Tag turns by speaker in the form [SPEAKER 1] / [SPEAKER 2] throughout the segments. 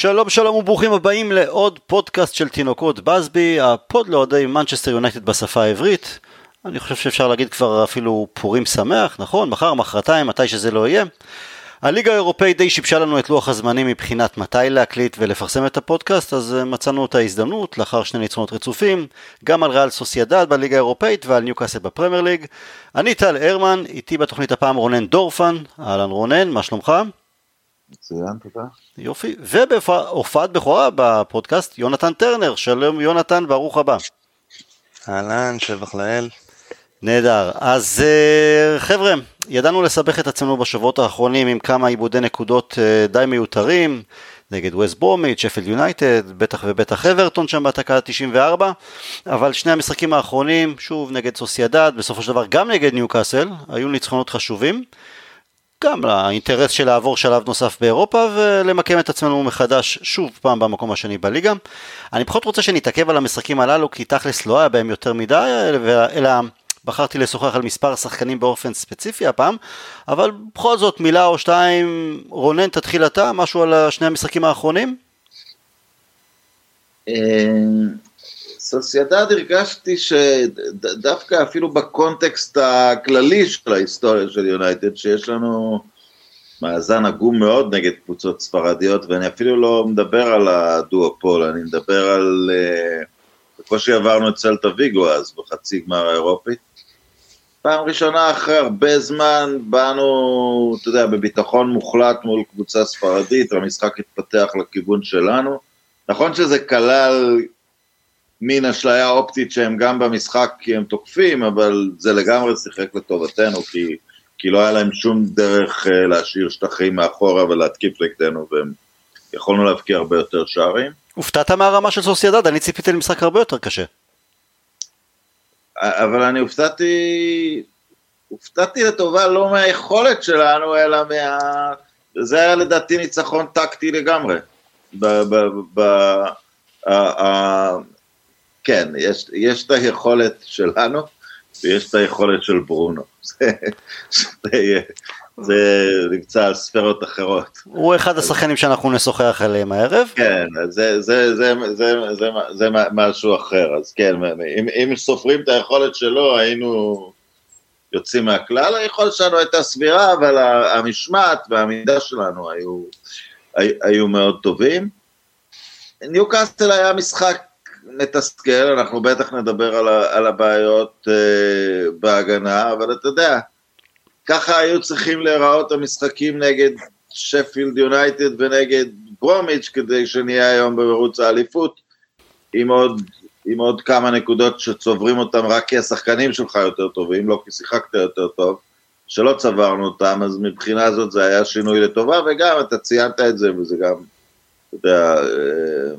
[SPEAKER 1] שלום שלום וברוכים הבאים לעוד פודקאסט של תינוקות באסבי, ה pod לאוהדי מנצ'סטר יונייטד בשפה העברית. אני חושב שאפשר להגיד כבר אפילו פורים שמח, נכון? מחר, מחרתיים, מתי שזה לא יהיה. הליגה האירופאית די שיבשה לנו את לוח הזמנים מבחינת מתי להקליט ולפרסם את הפודקאסט, אז אה, מצאנו את ההזדמנות לאחר שני ניצחונות רצופים, גם על ריאל סוסיידד בליגה האירופאית ועל ניוקאסל בפרמייר ליג. אני טל הרמן, איתי בתוכנית הפעם רונן דורפן, אהלן רונן, מה שלומך?
[SPEAKER 2] מצוין, תודה.
[SPEAKER 1] יופי, ובהופעת בכורה בפודקאסט יונתן טרנר, שלום יונתן ברוך הבא.
[SPEAKER 3] אהלן, שבח לאל.
[SPEAKER 1] נהדר, אז אה, חבר'ה, ידענו לסבך את עצמנו בשבועות האחרונים עם כמה עיבודי נקודות אה, די מיותרים, נגד ווסט ברומיץ', שפלד יונייטד, בטח ובטח אברטון שם בהתקה ה-94, אבל שני המשחקים האחרונים, שוב נגד סוסיידד, בסופו של דבר גם נגד ניוקאסל, היו ניצחונות חשובים. גם לאינטרס של לעבור שלב נוסף באירופה ולמקם את עצמנו מחדש שוב פעם במקום השני בליגה. אני פחות רוצה שנתעכב על המשחקים הללו כי תכלס לא היה בהם יותר מדי, אלא בחרתי לשוחח על מספר שחקנים באופן ספציפי הפעם, אבל בכל זאת מילה או שתיים, רונן תתחיל אתה, משהו על שני המשחקים האחרונים?
[SPEAKER 2] סוסיידד הרגשתי שדווקא אפילו בקונטקסט הכללי של ההיסטוריה של יונייטד, שיש לנו מאזן עגום מאוד נגד קבוצות ספרדיות, ואני אפילו לא מדבר על הדואופול, אני מדבר על... אה, בקושי עברנו את סלטה ויגו אז, בחצי גמר האירופית. פעם ראשונה אחרי הרבה זמן באנו, אתה יודע, בביטחון מוחלט מול קבוצה ספרדית, והמשחק התפתח לכיוון שלנו. נכון שזה כלל מין אשליה אופטית שהם גם במשחק כי הם תוקפים, אבל זה לגמרי שיחק לטובתנו, כי, כי לא היה להם שום דרך uh, להשאיר שטחים מאחורה ולהתקיף נגדנו, והם יכולנו להבקיע הרבה יותר שערים.
[SPEAKER 1] הופתעת מהרמה של סוסיידד, אני ציפיתי למשחק הרבה יותר קשה.
[SPEAKER 2] אבל אני הופתעתי, הופתעתי לטובה לא מהיכולת שלנו, אלא מה... זה היה לדעתי ניצחון טקטי לגמרי. ב, ב, ב, ה, ה, כן, יש, יש את היכולת שלנו ויש את היכולת של ברונו. זה, זה, זה נמצא על ספרות אחרות.
[SPEAKER 1] הוא אחד השחקנים שאנחנו נשוחח עליהם הערב.
[SPEAKER 2] כן, זה, זה, זה, זה, זה, זה משהו אחר, אז כן, אם, אם סופרים את היכולת שלו היינו יוצאים מהכלל, היכולת שלנו הייתה סבירה, אבל המשמעת והעמידה שלנו היו, היו מאוד טובים. ניוקאסטל היה משחק מתסכל, אנחנו בטח נדבר על, על הבעיות uh, בהגנה, אבל אתה יודע, ככה היו צריכים להיראות המשחקים נגד שפילד יונייטד ונגד ברומיץ' כדי שנהיה היום במרוץ האליפות עם עוד, עם עוד כמה נקודות שצוברים אותם רק כי השחקנים שלך יותר טובים, לא כי שיחקת יותר טוב, שלא צברנו אותם, אז מבחינה זאת זה היה שינוי לטובה, וגם אתה ציינת את זה, וזה גם, אתה יודע, אה,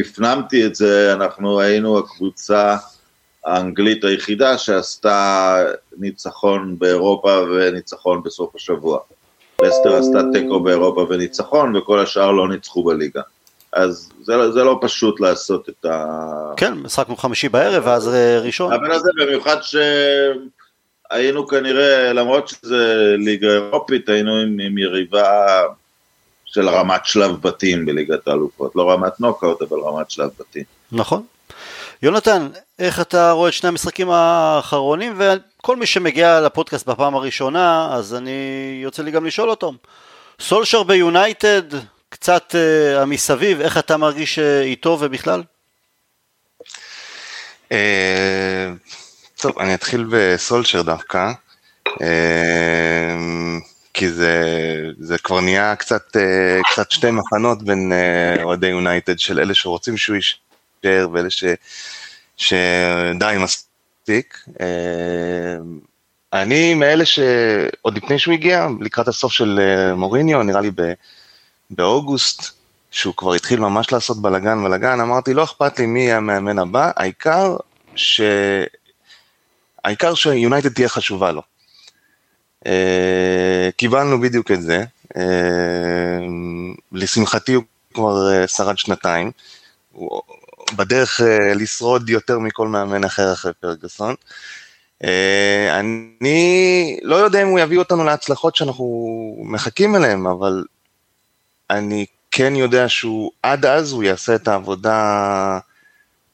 [SPEAKER 2] הפנמתי את זה, אנחנו היינו הקבוצה האנגלית היחידה שעשתה ניצחון באירופה וניצחון בסוף השבוע. לסטר עשתה תיקו באירופה וניצחון, וכל השאר לא ניצחו בליגה. אז זה, זה לא פשוט לעשות את ה...
[SPEAKER 1] כן, משחקנו חמישי בערב, ואז אה, ראשון.
[SPEAKER 2] אבל זה במיוחד שהיינו כנראה, למרות שזה ליגה אירופית, היינו עם, עם יריבה של רמת שלב בתים בליגת האלופות, לא רמת נוקאוט, אבל רמת שלב בתים.
[SPEAKER 1] נכון. יונתן, איך אתה רואה את שני המשחקים האחרונים, וכל מי שמגיע לפודקאסט בפעם הראשונה, אז אני יוצא לי גם לשאול אותו. סולשר ביונייטד, קצת uh, המסביב, איך אתה מרגיש uh, איתו ובכלל?
[SPEAKER 3] Uh, טוב, אני אתחיל בסולשר דווקא. Uh, כי זה, זה כבר נהיה קצת, קצת שתי מחנות בין אוהדי יונייטד של אלה שרוצים שהוא יישאר ואלה ש, שדי מספיק. אה, אני מאלה שעוד לפני שהוא הגיע, לקראת הסוף של אה, מוריניו, נראה לי באוגוסט, שהוא כבר התחיל ממש לעשות בלאגן בלאגן, אמרתי, לא אכפת לי מי יהיה המאמן הבא, העיקר ש... העיקר שיונייטד תהיה חשובה לו. Uh, קיבלנו בדיוק את זה, uh, לשמחתי הוא כבר uh, שרד שנתיים, הוא בדרך לשרוד יותר מכל מאמן אחר אחרי פרגוסון. אני לא יודע אם הוא יביא אותנו להצלחות שאנחנו מחכים אליהן, אבל אני כן יודע שהוא, עד אז הוא יעשה את העבודה,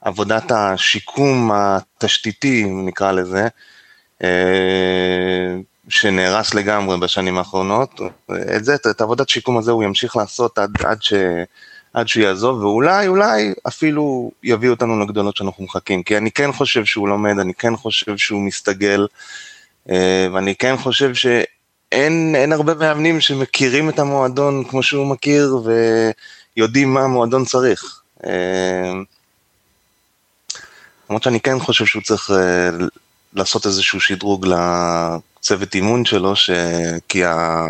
[SPEAKER 3] עבודת השיקום התשתיתי, נקרא לזה, אה, שנהרס לגמרי בשנים האחרונות, את זה, את עבודת שיקום הזה הוא ימשיך לעשות עד, עד, ש, עד שהוא יעזוב, ואולי, אולי אפילו יביא אותנו לגדולות שאנחנו מחכים, כי אני כן חושב שהוא לומד, אני כן חושב שהוא מסתגל, אה, ואני כן חושב שאין הרבה מאמנים שמכירים את המועדון כמו שהוא מכיר, ויודעים מה המועדון צריך. אה, למרות שאני כן חושב שהוא צריך אה, לעשות איזשהו שדרוג לצוות אימון שלו, ש... כי ה...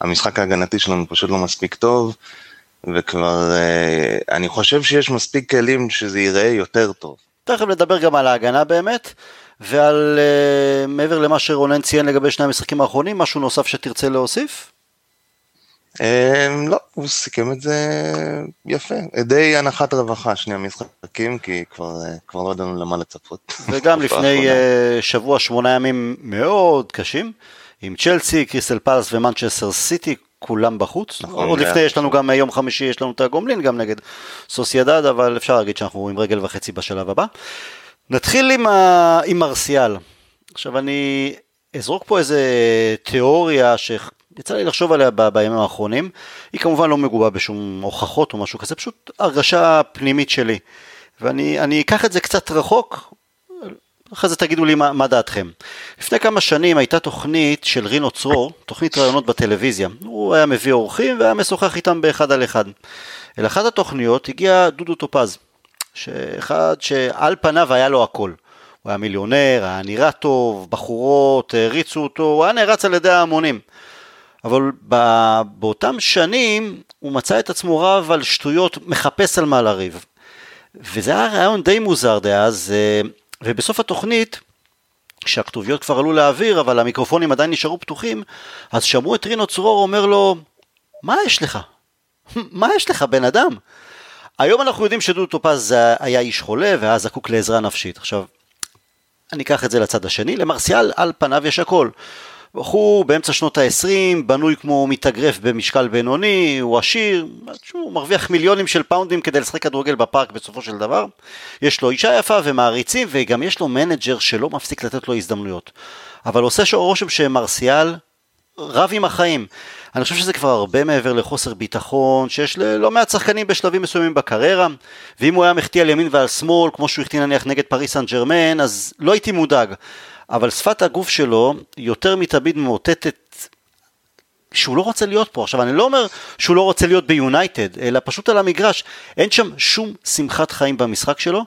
[SPEAKER 3] המשחק ההגנתי שלנו פשוט לא מספיק טוב, וכבר אה, אני חושב שיש מספיק כלים שזה ייראה יותר טוב.
[SPEAKER 1] תכף נדבר גם על ההגנה באמת, ועל uh, מעבר למה שרונן ציין לגבי שני המשחקים האחרונים, משהו נוסף שתרצה להוסיף?
[SPEAKER 3] Um, לא, הוא סיכם את זה יפה, די אנחת רווחה שני המשחקים, כי כבר, uh, כבר לא ידענו למה לצפות.
[SPEAKER 1] וגם לפני uh, שבוע שמונה ימים מאוד קשים, עם צ'לסי, קריסטל פלס ומנצ'סטר סיטי, כולם בחוץ. נכון, עוד לפני יש לנו גם יום חמישי, יש לנו את הגומלין גם נגד סוסיידד, אבל אפשר להגיד שאנחנו עם רגל וחצי בשלב הבא. נתחיל עם, ה... עם מרסיאל. עכשיו אני אזרוק פה איזה תיאוריה שיצא לי לחשוב עליה ב... בימים האחרונים. היא כמובן לא מגובה בשום הוכחות או משהו כזה, פשוט הרגשה פנימית שלי. ואני אקח את זה קצת רחוק, אחרי זה תגידו לי מה, מה דעתכם. לפני כמה שנים הייתה תוכנית של רינו צרור, תוכנית ראיונות בטלוויזיה. הוא היה מביא אורחים והיה משוחח איתם באחד על אחד. אל אחת התוכניות הגיע דודו טופז, שאחד שעל פניו היה לו הכל. הוא היה מיליונר, היה נראה טוב, בחורות העריצו אותו, הוא היה נערץ על ידי ההמונים. אבל באותם שנים הוא מצא את עצמו רב על שטויות, מחפש על מה לריב. וזה היה רעיון די מוזר דאז, אה, ובסוף התוכנית, כשהכתוביות כבר עלו לאוויר, אבל המיקרופונים עדיין נשארו פתוחים, אז שמעו את רינו צרור אומר לו, מה יש לך? מה יש לך, בן אדם? היום אנחנו יודעים שדודו טופז היה איש חולה והיה זקוק לעזרה נפשית. עכשיו, אני אקח את זה לצד השני, למרסיאל על פניו יש הכל. בחור באמצע שנות ה-20, בנוי כמו מתאגרף במשקל בינוני, הוא עשיר, הוא מרוויח מיליונים של פאונדים כדי לשחק כדורגל בפארק בסופו של דבר. יש לו אישה יפה ומעריצים, וגם יש לו מנג'ר שלא מפסיק לתת לו הזדמנויות. אבל עושה רושם שמרסיאל רב עם החיים. אני חושב שזה כבר הרבה מעבר לחוסר ביטחון שיש ללא מעט שחקנים בשלבים מסוימים בקריירה ואם הוא היה מחטיא על ימין ועל שמאל כמו שהוא החטיא נניח נגד פריס סן ג'רמן אז לא הייתי מודאג אבל שפת הגוף שלו יותר מתמיד מאותתת שהוא לא רוצה להיות פה. עכשיו אני לא אומר שהוא לא רוצה להיות ביונייטד, אלא פשוט על המגרש. אין שם שום שמחת חיים במשחק שלו,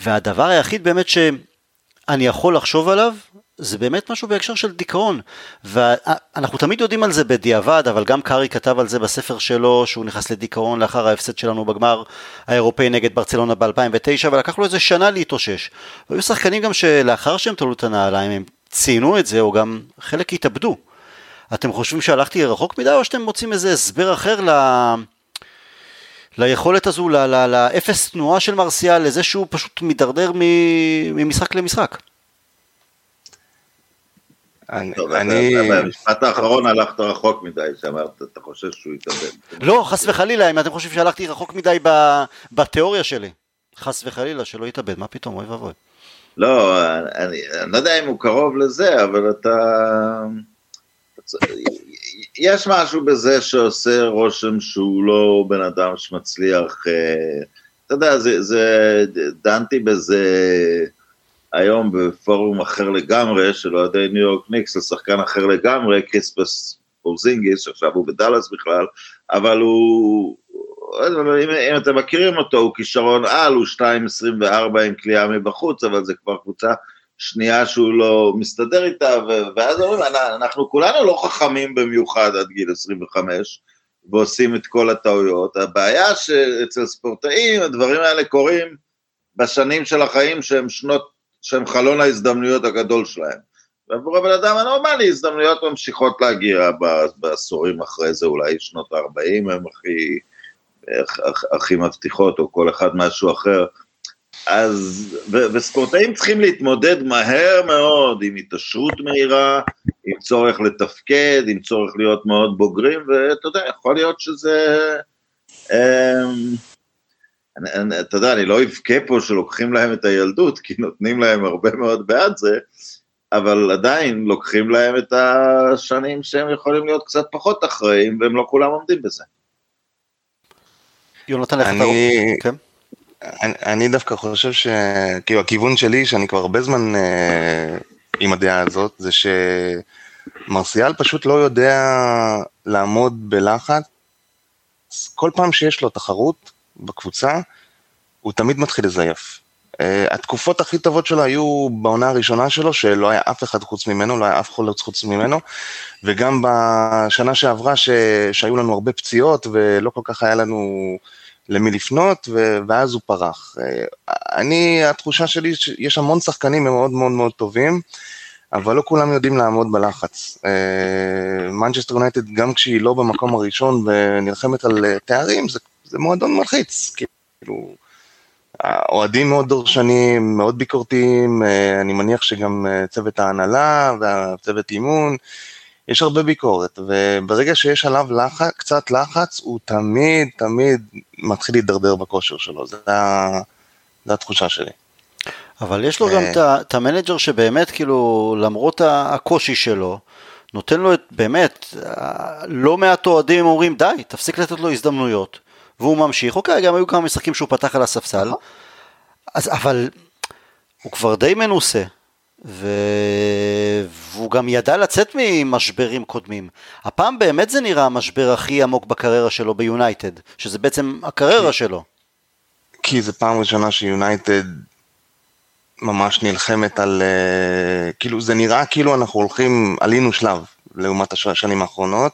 [SPEAKER 1] והדבר היחיד באמת שאני יכול לחשוב עליו, זה באמת משהו בהקשר של דיכאון. ואנחנו תמיד יודעים על זה בדיעבד, אבל גם קארי כתב על זה בספר שלו, שהוא נכנס לדיכאון לאחר ההפסד שלנו בגמר האירופאי נגד ברצלונה ב-2009, ולקח לו איזה שנה להתאושש. והיו שחקנים גם שלאחר שהם תלו את הנעליים, הם ציינו את זה, או גם חלק התאבדו. אתם חושבים שהלכתי רחוק מדי, או שאתם מוצאים איזה הסבר אחר ל... ליכולת הזו, לאפס תנועה של מרסיאל, לזה שהוא פשוט מידרדר ממשחק למשחק.
[SPEAKER 2] אני... במשפט האחרון הלכת רחוק מדי, שאמרת, אתה חושב שהוא יתאבד.
[SPEAKER 1] לא, חס וחלילה, אם אתם חושבים שהלכתי רחוק מדי בתיאוריה שלי. חס וחלילה, שלא יתאבד, מה פתאום, אוי ואבוי.
[SPEAKER 2] לא, אני, אני לא יודע אם הוא קרוב לזה, אבל אתה... יש משהו בזה שעושה רושם שהוא לא בן אדם שמצליח, אה, אתה יודע, זה, זה, דנתי בזה היום בפורום אחר לגמרי, של אוהדי ניו יורק ניקס, לשחקן אחר לגמרי, קריספס פורזינגיס, שעכשיו הוא בדאלאס בכלל, אבל הוא, אם, אם אתם מכירים אותו, הוא כישרון על, הוא 2.24 עם כליאה מבחוץ, אבל זה כבר קבוצה שנייה שהוא לא מסתדר איתה, ואז אומרים, אנחנו כולנו לא חכמים במיוחד עד גיל 25, ועושים את כל הטעויות. הבעיה שאצל ספורטאים הדברים האלה קורים בשנים של החיים שהם שנות שהם חלון ההזדמנויות הגדול שלהם. ועבור הבן אדם הנורמלי הזדמנויות ממשיכות להגיע בעשורים אחרי זה, אולי שנות ה-40 הם הכי, הכי מבטיחות, או כל אחד משהו אחר. אז, ו, וספורטאים צריכים להתמודד מהר מאוד עם התעשרות מהירה, עם צורך לתפקד, עם צורך להיות מאוד בוגרים, ואתה יודע, יכול להיות שזה אמ, אתה יודע, אני לא אבכה פה שלוקחים להם את הילדות, כי נותנים להם הרבה מאוד בעד זה, אבל עדיין לוקחים להם את השנים שהם יכולים להיות קצת פחות אחראים, והם לא כולם עומדים בזה.
[SPEAKER 1] יונתן, איך אתה
[SPEAKER 3] כן? אני, אני דווקא חושב שכאילו הכיוון שלי, שאני כבר הרבה זמן אה, עם הדעה הזאת, זה שמרסיאל פשוט לא יודע לעמוד בלחץ. כל פעם שיש לו תחרות בקבוצה, הוא תמיד מתחיל לזייף. Uh, התקופות הכי טובות שלו היו בעונה הראשונה שלו, שלא היה אף אחד חוץ ממנו, לא היה אף חולץ חוץ ממנו, וגם בשנה שעברה ש... שהיו לנו הרבה פציעות ולא כל כך היה לנו למי לפנות, ו... ואז הוא פרח. Uh, אני, התחושה שלי שיש המון שחקנים מאוד מאוד מאוד טובים, אבל לא כולם יודעים לעמוד בלחץ. מנצ'סטר uh, יונייטד, גם כשהיא לא במקום הראשון ונלחמת על תארים, זה, זה מועדון מלחיץ, כאילו... האוהדים מאוד דורשנים, מאוד ביקורתיים, אה, אני מניח שגם אה, צוות ההנהלה והצוות אימון, יש הרבה ביקורת, וברגע שיש עליו לחץ, קצת לחץ, הוא תמיד תמיד מתחיל להידרדר בכושר שלו, זו התחושה שלי.
[SPEAKER 1] אבל יש לו גם אה. את המנג'ר שבאמת, כאילו, למרות הקושי שלו, נותן לו את, באמת, לא מעט אוהדים אומרים, די, תפסיק לתת לו הזדמנויות. והוא ממשיך, אוקיי, גם היו כמה משחקים שהוא פתח על הספסל, נכון. אז אבל הוא כבר די מנוסה, ו... והוא גם ידע לצאת ממשברים קודמים. הפעם באמת זה נראה המשבר הכי עמוק בקריירה שלו ביונייטד, שזה בעצם הקריירה שלו.
[SPEAKER 3] כי זו פעם ראשונה שיונייטד ממש נלחמת על... אה, כאילו, זה נראה כאילו אנחנו הולכים, עלינו שלב לעומת השנים האחרונות,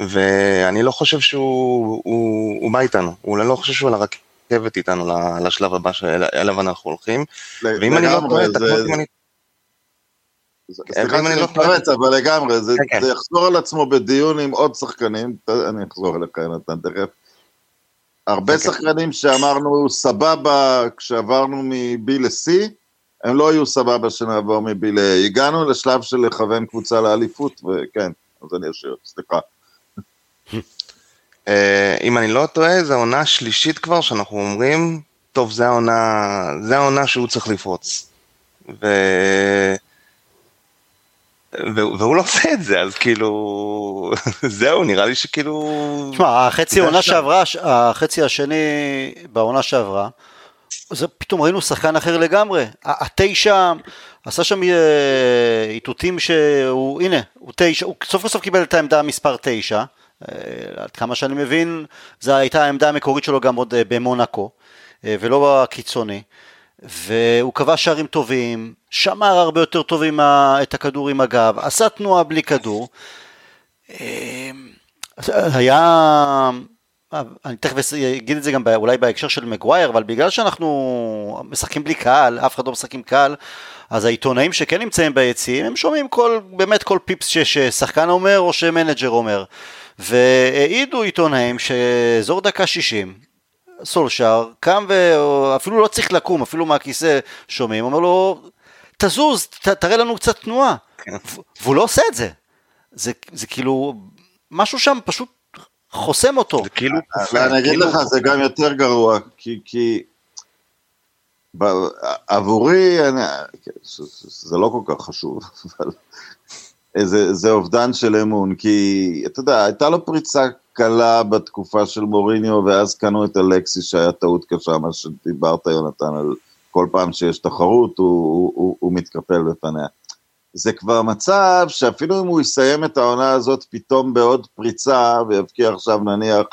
[SPEAKER 3] ואני לא חושב שהוא הוא, הוא בא איתנו, הוא לא חושב שהוא על הרכבת איתנו לשלב הבא שאליו אנחנו הולכים. ואם אני לא טועה, תקנו אותי אם אני...
[SPEAKER 2] סליחה שאני לא מתפרץ, אבל לגמרי, זה, כן, כן. זה יחזור על עצמו בדיון עם עוד שחקנים, אני אחזור אליך, נתן תכף. הרבה okay. שחקנים שאמרנו סבבה כשעברנו מ-B ל-C, הם לא היו סבבה שנעבור מ-B ל... הגענו לשלב של לכוון קבוצה לאליפות, וכן, אז אני אשאיר, סליחה.
[SPEAKER 3] אה, אם אני לא טועה, זו עונה שלישית כבר שאנחנו אומרים, טוב, זה העונה, זה העונה שהוא צריך לפרוץ. ו... והוא לא עושה את זה, אז כאילו, זהו, נראה לי שכאילו...
[SPEAKER 1] תשמע, החצי העונה שעברה, החצי השני בעונה שעברה, זה פתאום ראינו שחקן אחר לגמרי. התשע, עשה שם אה, איתותים שהוא, הנה, הוא תשע, הוא סוף כל סוף קיבל את העמדה מספר תשע. אה, עד כמה שאני מבין, זו הייתה העמדה המקורית שלו גם עוד אה, במונאקו, אה, ולא הקיצוני. והוא קבע שערים טובים, שמר הרבה יותר טוב ה, את הכדור עם הגב, עשה תנועה בלי כדור. היה, אני תכף אגיד את זה גם אולי בהקשר של מגווייר, אבל בגלל שאנחנו משחקים בלי קהל, אף אחד לא משחק עם קהל, אז העיתונאים שכן נמצאים ביציעים, הם שומעים כל, באמת כל פיפס ששחקן אומר או שמנג'ר אומר. והעידו עיתונאים שאזור דקה 60, סולשר קם ואפילו לא צריך לקום, אפילו מהכיסא שומעים, אומר לו, תזוז, ת, תראה לנו קצת תנועה. כן. והוא לא עושה את זה. זה, זה כאילו, משהו שם פשוט חוסם אותו. זה
[SPEAKER 2] כאילו... אני אגיד לך, זה גם יותר גרוע, כי... כי... עבורי, אני, זה לא כל כך חשוב, אבל זה, זה אובדן של אמון, כי אתה יודע, הייתה לו פריצה קלה בתקופה של מוריניו, ואז קנו את אלקסי שהיה טעות קשה, מה שדיברת יונתן, על כל פעם שיש תחרות הוא, הוא, הוא, הוא מתקפל בפניה. זה כבר מצב שאפילו אם הוא יסיים את העונה הזאת פתאום בעוד פריצה, ויבקיע עכשיו נניח,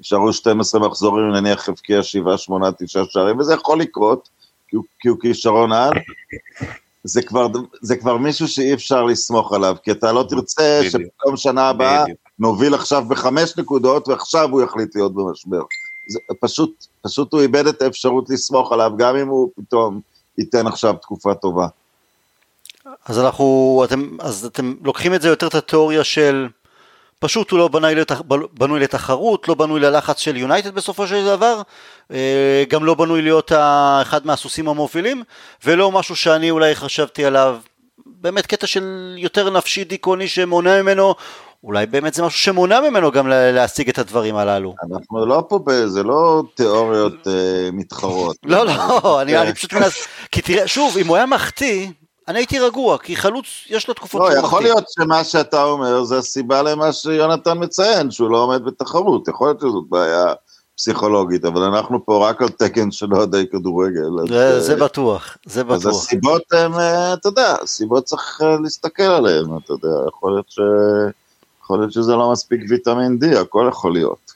[SPEAKER 2] נשארו 12 מחזורים, נניח יבקיע 7, 8, 9 שערים, וזה יכול לקרות, כי הוא, כי הוא כישרון על, זה כבר, זה כבר מישהו שאי אפשר לסמוך עליו, כי אתה לא תרצה שפתאום שנה הבאה נוביל עכשיו בחמש נקודות, ועכשיו הוא יחליט להיות במשבר. זה פשוט, פשוט הוא איבד את האפשרות לסמוך עליו, גם אם הוא פתאום ייתן עכשיו תקופה טובה.
[SPEAKER 1] אז אנחנו, אתם, אז אתם לוקחים את זה יותר את התיאוריה של פשוט הוא לא בנוי, לתח, בנוי לתחרות, לא בנוי ללחץ של יונייטד בסופו של דבר, אה, גם לא בנוי להיות אחד מהסוסים המובילים, ולא משהו שאני אולי חשבתי עליו, באמת קטע של יותר נפשי דיכאוני שמונע ממנו, אולי באמת זה משהו שמונע ממנו גם להשיג את הדברים הללו.
[SPEAKER 2] אנחנו לא פה. זה לא תיאוריות אה, מתחרות.
[SPEAKER 1] לא, לא, אני, אני פשוט מנס... כי תראה, שוב, אם הוא היה מחטיא, אני הייתי רגוע, כי חלוץ, יש לו תקופות
[SPEAKER 2] לא,
[SPEAKER 1] שהוא
[SPEAKER 2] יכול
[SPEAKER 1] מחטיא.
[SPEAKER 2] להיות שמה שאתה אומר זה הסיבה למה שיונתן מציין, שהוא לא עומד בתחרות. יכול להיות שזאת בעיה פסיכולוגית, אבל אנחנו פה רק על תקן של אוהדי כדורגל. אז,
[SPEAKER 1] זה,
[SPEAKER 2] אה,
[SPEAKER 1] זה בטוח, זה
[SPEAKER 2] אז
[SPEAKER 1] בטוח.
[SPEAKER 2] הסיבות הן, אה, אתה יודע, הסיבות צריך אה, להסתכל עליהן, אתה יודע, יכול להיות, ש... יכול להיות שזה לא מספיק ויטמין D, הכל יכול להיות.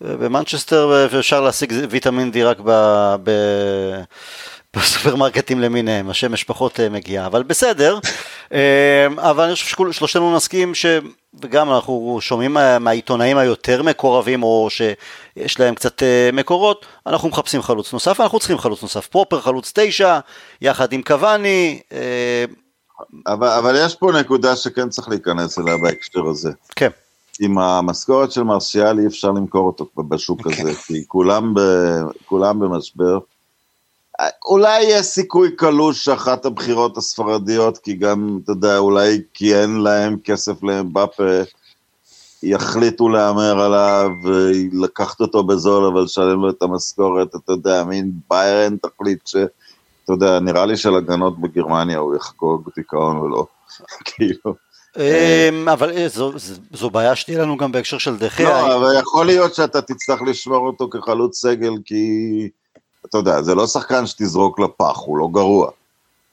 [SPEAKER 1] במנצ'סטר אפשר להשיג ויטמין D רק ב... ב... בסופרמרקטים למיניהם, השמש פחות אה, מגיעה, אבל בסדר. אה, אבל אני חושב ששלושתנו נסכים ש... וגם אנחנו שומעים מה- מהעיתונאים היותר מקורבים, או שיש להם קצת אה, מקורות, אנחנו מחפשים חלוץ נוסף, אנחנו צריכים חלוץ נוסף. פרופר חלוץ תשע, יחד עם קוואני, אה,
[SPEAKER 2] אבל, אבל יש פה נקודה שכן צריך להיכנס אליה בהקשר הזה.
[SPEAKER 1] כן.
[SPEAKER 2] עם המשכורת של מרסיאל אי אפשר למכור אותו בשוק
[SPEAKER 3] כן.
[SPEAKER 2] הזה, כי כולם, ב, כולם במשבר. אולי יש סיכוי קלוש שאחת הבחירות הספרדיות, כי גם, אתה יודע, אולי כי אין להם כסף לאמבפה, יחליטו להמר עליו, ולקחת אותו בזול, אבל לשלם לו את המשכורת, אתה יודע, מין ביירן תחליט ש... אתה יודע, נראה לי של הגנות בגרמניה הוא יחגוג דיכאון ולא, כאילו.
[SPEAKER 1] אה, אבל אה, זו בעיה שתהיה לנו גם בהקשר של דחיה.
[SPEAKER 2] לא, אבל יכול להיות שאתה תצטרך לשמור אותו כחלוץ סגל, כי אתה יודע, זה לא שחקן שתזרוק לפח, הוא לא גרוע.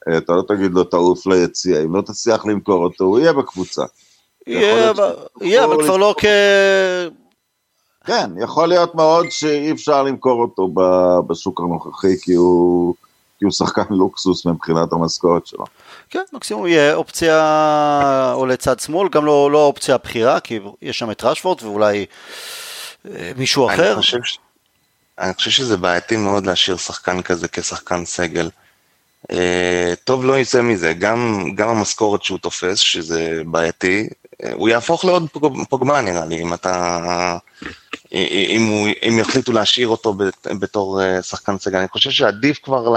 [SPEAKER 2] אה, אתה לא תגיד לו תעוף ליציאה, אם לא תצליח למכור אותו, הוא יהיה בקבוצה.
[SPEAKER 1] יהיה, אבל-
[SPEAKER 2] שיצטרכו
[SPEAKER 1] יהיה, אבל כבר לא כ...
[SPEAKER 2] כן, יכול להיות מאוד שאי אפשר למכור אותו ב- בשוק הנוכחי, כי הוא, כי הוא שחקן לוקסוס מבחינת המשכורת שלו.
[SPEAKER 1] כן, מקסימום יהיה אופציה או לצד שמאל, גם לא, לא האופציה הבכירה, כי יש שם את רשפורד ואולי אה, מישהו
[SPEAKER 3] אני
[SPEAKER 1] אחר.
[SPEAKER 3] חושב, ש... אני חושב שזה בעייתי מאוד להשאיר שחקן כזה כשחקן סגל. אה, טוב לא יצא מזה, גם, גם המשכורת שהוא תופס, שזה בעייתי, אה, הוא יהפוך לעוד פוג... פוגמה נראה לי, אם אתה... אם, הוא, אם יחליטו להשאיר אותו בת- בתור אה, שחקן סגל. אני חושב שעדיף כבר.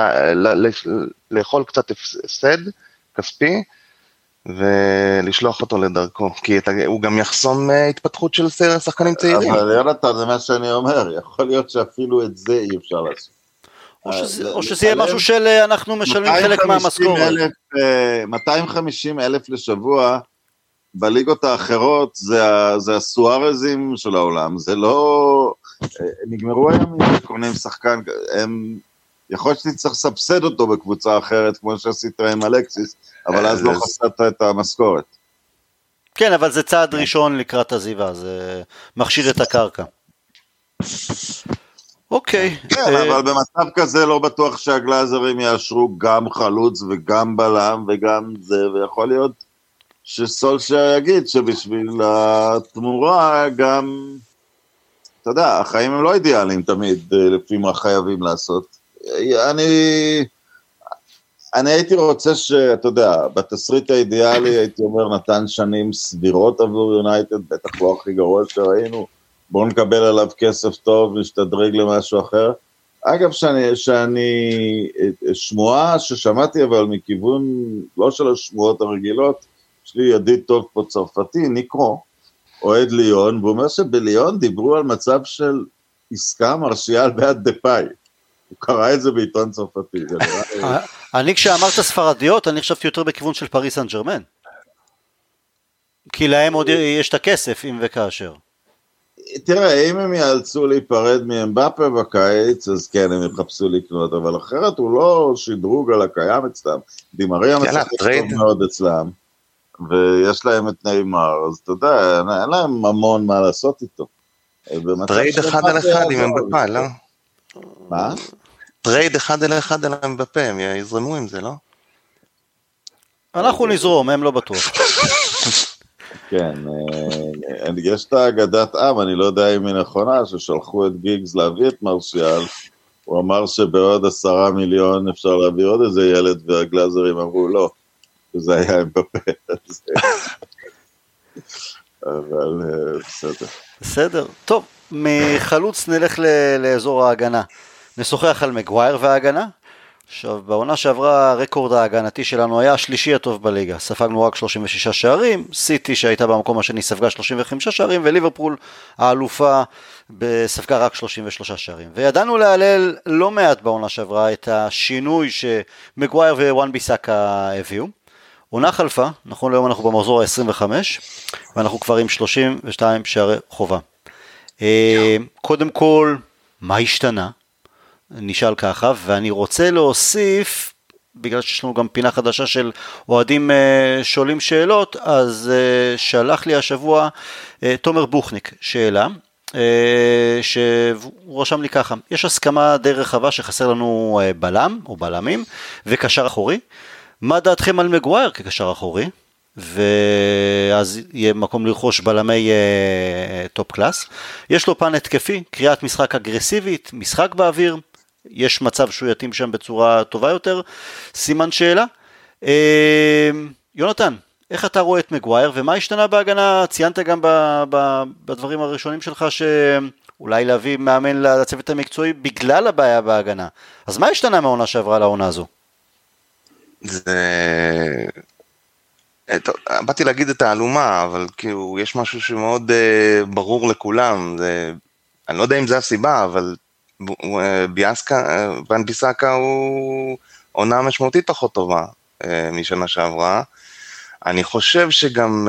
[SPEAKER 3] לאכול קצת הפסד כספי, ולשלוח אותו לדרכו, כי אתה, הוא גם יחסום אה, התפתחות של שחקנים צעירים.
[SPEAKER 2] אבל יונתן, זה מה שאני אומר, יכול להיות שאפילו את זה אי אפשר לעשות.
[SPEAKER 1] או שזה,
[SPEAKER 2] אה,
[SPEAKER 1] או שזה יהיה משהו של אה, אנחנו משלמים חלק
[SPEAKER 2] 250
[SPEAKER 1] מהמשכורת.
[SPEAKER 2] אלף, אה, 250 אלף לשבוע בליגות האחרות זה, זה הסוארזים של העולם, זה לא... נגמרו הימים שקונים שחקן, הם... יכול להיות שתצטרך לסבסד אותו בקבוצה אחרת, כמו שעשית עם אלקסיס, אבל
[SPEAKER 3] אה,
[SPEAKER 2] אז לא חסרת את המשכורת.
[SPEAKER 1] כן, אבל זה צעד ראשון לקראת עזיבה, זה מכשיר את הקרקע. אוקיי.
[SPEAKER 2] כן,
[SPEAKER 1] אה,
[SPEAKER 2] אבל במצב כזה לא בטוח שהגלאזרים יאשרו גם חלוץ וגם בלם וגם זה, ויכול להיות שסולשר יגיד שבשביל התמורה גם, אתה יודע, החיים הם לא אידיאליים תמיד, אה, לפי מה חייבים לעשות. אני, אני הייתי רוצה שאתה יודע, בתסריט האידיאלי הייתי אומר נתן שנים סבירות עבור יונייטד, בטח לא הכי גרוע שראינו, בואו נקבל עליו כסף טוב, נשתדרג למשהו אחר. אגב, שאני, שאני, שמועה ששמעתי אבל מכיוון, לא של השמועות הרגילות, יש לי ידיד טוב פה צרפתי, ניקרו, אוהד ליון, והוא אומר שבליון דיברו על מצב של עסקה מרשיאל בעד דה פאי. הוא קרא את זה בעיתון צרפתי,
[SPEAKER 1] אני כשאמרת ספרדיות, אני חשבתי יותר בכיוון של פריס סן ג'רמן. כי להם עוד יש את הכסף, אם וכאשר.
[SPEAKER 2] תראה, אם הם יאלצו להיפרד מאמבפה בקיץ, אז כן, הם יחפשו לקנות, אבל אחרת הוא לא שדרוג על הקיים אצלם. דימריה משחק טוב. מאוד אצלם, ויש להם את ניימאר, אז אתה יודע, אין- להם המון מה לעשות איתו. trade
[SPEAKER 3] אחד על אחד עם. אמבפה, לא?
[SPEAKER 2] מה?
[SPEAKER 3] trade אחד על אחד על אמבפה, הם יזרמו עם זה, לא?
[SPEAKER 1] אנחנו נזרום, הם לא בטוח.
[SPEAKER 2] כן, אה, יש את האגדת עם, אני לא יודע אם היא נכונה, ששלחו את גיגס להביא את מרשיאל, הוא אמר שבעוד עשרה מיליון אפשר להביא עוד איזה ילד, והגלאזרים אמרו לא, שזה היה עם בפה. אבל אה, בסדר.
[SPEAKER 1] בסדר. טוב, מחלוץ נלך לאזור ההגנה. נשוחח על מגווייר וההגנה. עכשיו, בעונה שעברה הרקורד ההגנתי שלנו היה השלישי הטוב בליגה. ספגנו רק 36 שערים, סיטי שהייתה במקום השני ספגה 35 שערים, וליברפול האלופה ספגה רק 33 שערים. וידענו להלל לא מעט בעונה שעברה את השינוי שמגווייר ווואן ביסאקה הביאו. עונה חלפה, נכון להיום אנחנו במחזור ה-25, ואנחנו כבר עם 32 שערי חובה. אה, קודם כל, מה השתנה? נשאל ככה, ואני רוצה להוסיף, בגלל שיש לנו גם פינה חדשה של אוהדים אה, שואלים שאלות, אז אה, שלח לי השבוע תומר בוכניק שאלה, שהוא רשם לי ככה, יש הסכמה די רחבה שחסר לנו בלם או בלמים וקשר אחורי. מה דעתכם על מגווייר כקשר אחורי? ואז יהיה מקום לרכוש בלם top class. יש לו פן התקפי, קריאת משחק אגרסיבית, משחק באוויר, יש מצב שהוא יתאים שם בצורה טובה יותר, סימן שאלה. Uh, יונתן, איך אתה רואה את מגווייר ומה השתנה בהגנה? ציינת גם בדברים הראשונים שלך שאולי להביא מאמן לצוות המקצועי בגלל הבעיה בהגנה. אז מה השתנה מהעונה שעברה לעונה הזו?
[SPEAKER 3] זה... אה, באתי להגיד את האלומה, אבל כאילו, יש משהו שמאוד uh, ברור לכולם, זה... אני לא יודע אם זה הסיבה, אבל אה, ביאסקה, ון ביסקה הוא עונה משמעותית פחות טובה uh, משנה שעברה. אני חושב שגם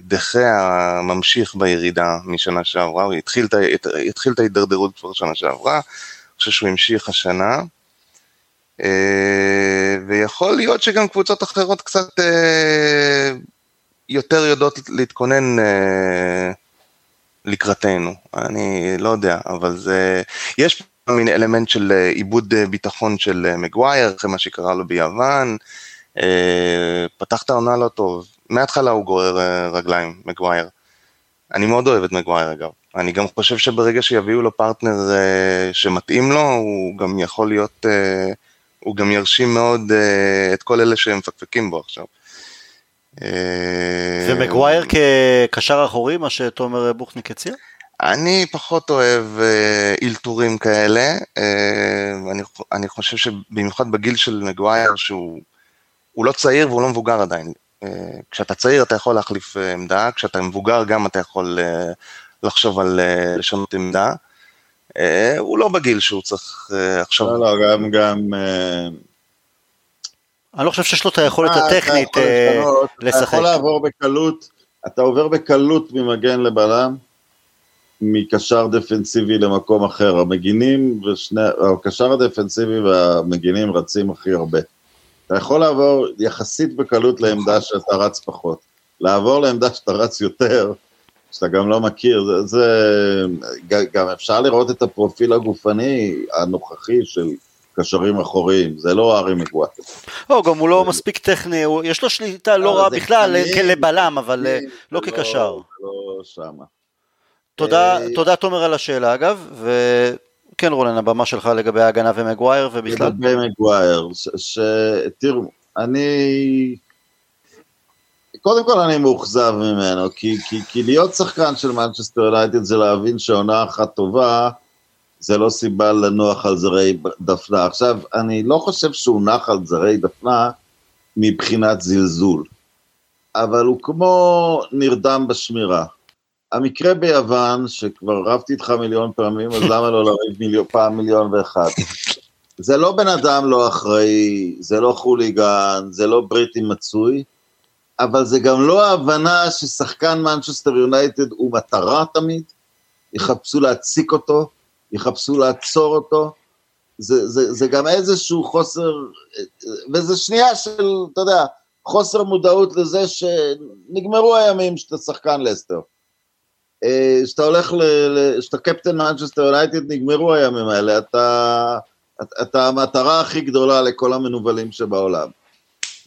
[SPEAKER 3] דחיה ממשיך בירידה משנה שעברה, הוא התחיל, את ההידרדרות כבר שנה שעברה, אני חושב שהוא המשיך השנה. אה, ויכול להיות שגם קבוצות אחרות קצת אה, יותר יודעות להתכונן אה, לקראתנו, אני לא יודע, אבל זה, יש מין אלמנט של עיבוד ביטחון של מגווייר, אחרי מה שקרה לו ביוון, פתח את העונה לא טוב, מההתחלה הוא גורר רגליים, מגווייר. אני מאוד אוהב את מגווייר אגב, אני גם חושב שברגע שיביאו לו פרטנר שמתאים לו, הוא גם יכול להיות... הוא גם ירשים מאוד את כל אלה שמפקפקים בו עכשיו.
[SPEAKER 1] אה, ומגווייר כקשר אחורי, מה שתומר בוכניק הציע?
[SPEAKER 3] אני פחות אוהב אילתורים כאלה, uh, אני, אני חושב שבמיוחד בגיל של מגווייר, שהוא לא צעיר והוא לא מבוגר עדיין. כשאתה צעיר אתה יכול להחליף עמדה, כשאתה מבוגר גם אתה יכול לחשוב על לשנות עמדה. אה, הוא לא בגיל שהוא צריך אה, עכשיו...
[SPEAKER 2] לא, לא, גם, גם... אה,
[SPEAKER 1] אני לא חושב שיש לו את היכולת הטכנית לשחק.
[SPEAKER 2] אתה יכול לעבור בקלות, אתה עובר בקלות ממגן לבלם, מקשר דפנסיבי למקום אחר. המגינים ושני, הקשר הדפנסיבי והמגינים רצים הכי הרבה. אתה יכול לעבור יחסית בקלות לעמדה שאתה רץ פחות. לעבור לעמדה שאתה רץ יותר, שאתה גם לא מכיר, זה, זה גם אפשר לראות את הפרופיל הגופני הנוכחי של קשרים אחוריים, זה לא ארי מגואטה.
[SPEAKER 1] לא, גם הוא לא מספיק טכני, יש לו שליטה לא רעה בכלל כלבלם, אבל אה, לא כקשר.
[SPEAKER 2] לא שמה.
[SPEAKER 1] תודה, אה, תודה תומר על השאלה אגב, וכן רולן, הבמה שלך לגבי ההגנה ומגווייר ובכלל.
[SPEAKER 2] לגבי מגווייר, שתראו, אני... קודם כל אני מאוכזב ממנו, כי, כי, כי להיות שחקן של מנצ'סטר יונייטד זה להבין שעונה אחת טובה, זה לא סיבה לנוח על זרי דפנה. עכשיו, אני לא חושב שהוא נח על זרי דפנה מבחינת זלזול, אבל הוא כמו נרדם בשמירה. המקרה ביוון, שכבר רבתי איתך מיליון פעמים, אז למה לא לריב מיליון, פעם מיליון ואחד? זה לא בן אדם לא אחראי, זה לא חוליגן, זה לא בריטי מצוי, אבל זה גם לא ההבנה ששחקן מנצ'סטר יונייטד הוא מטרה תמיד, יחפשו להציק אותו, יחפשו לעצור אותו, זה, זה, זה גם איזשהו חוסר, וזה שנייה של, אתה יודע, חוסר מודעות לזה שנגמרו הימים שאתה שחקן לסטר. אה, שאתה הולך, ל, שאתה קפטן מנצ'סטר יונייטד, נגמרו הימים האלה, אתה, אתה המטרה הכי גדולה לכל המנוולים שבעולם.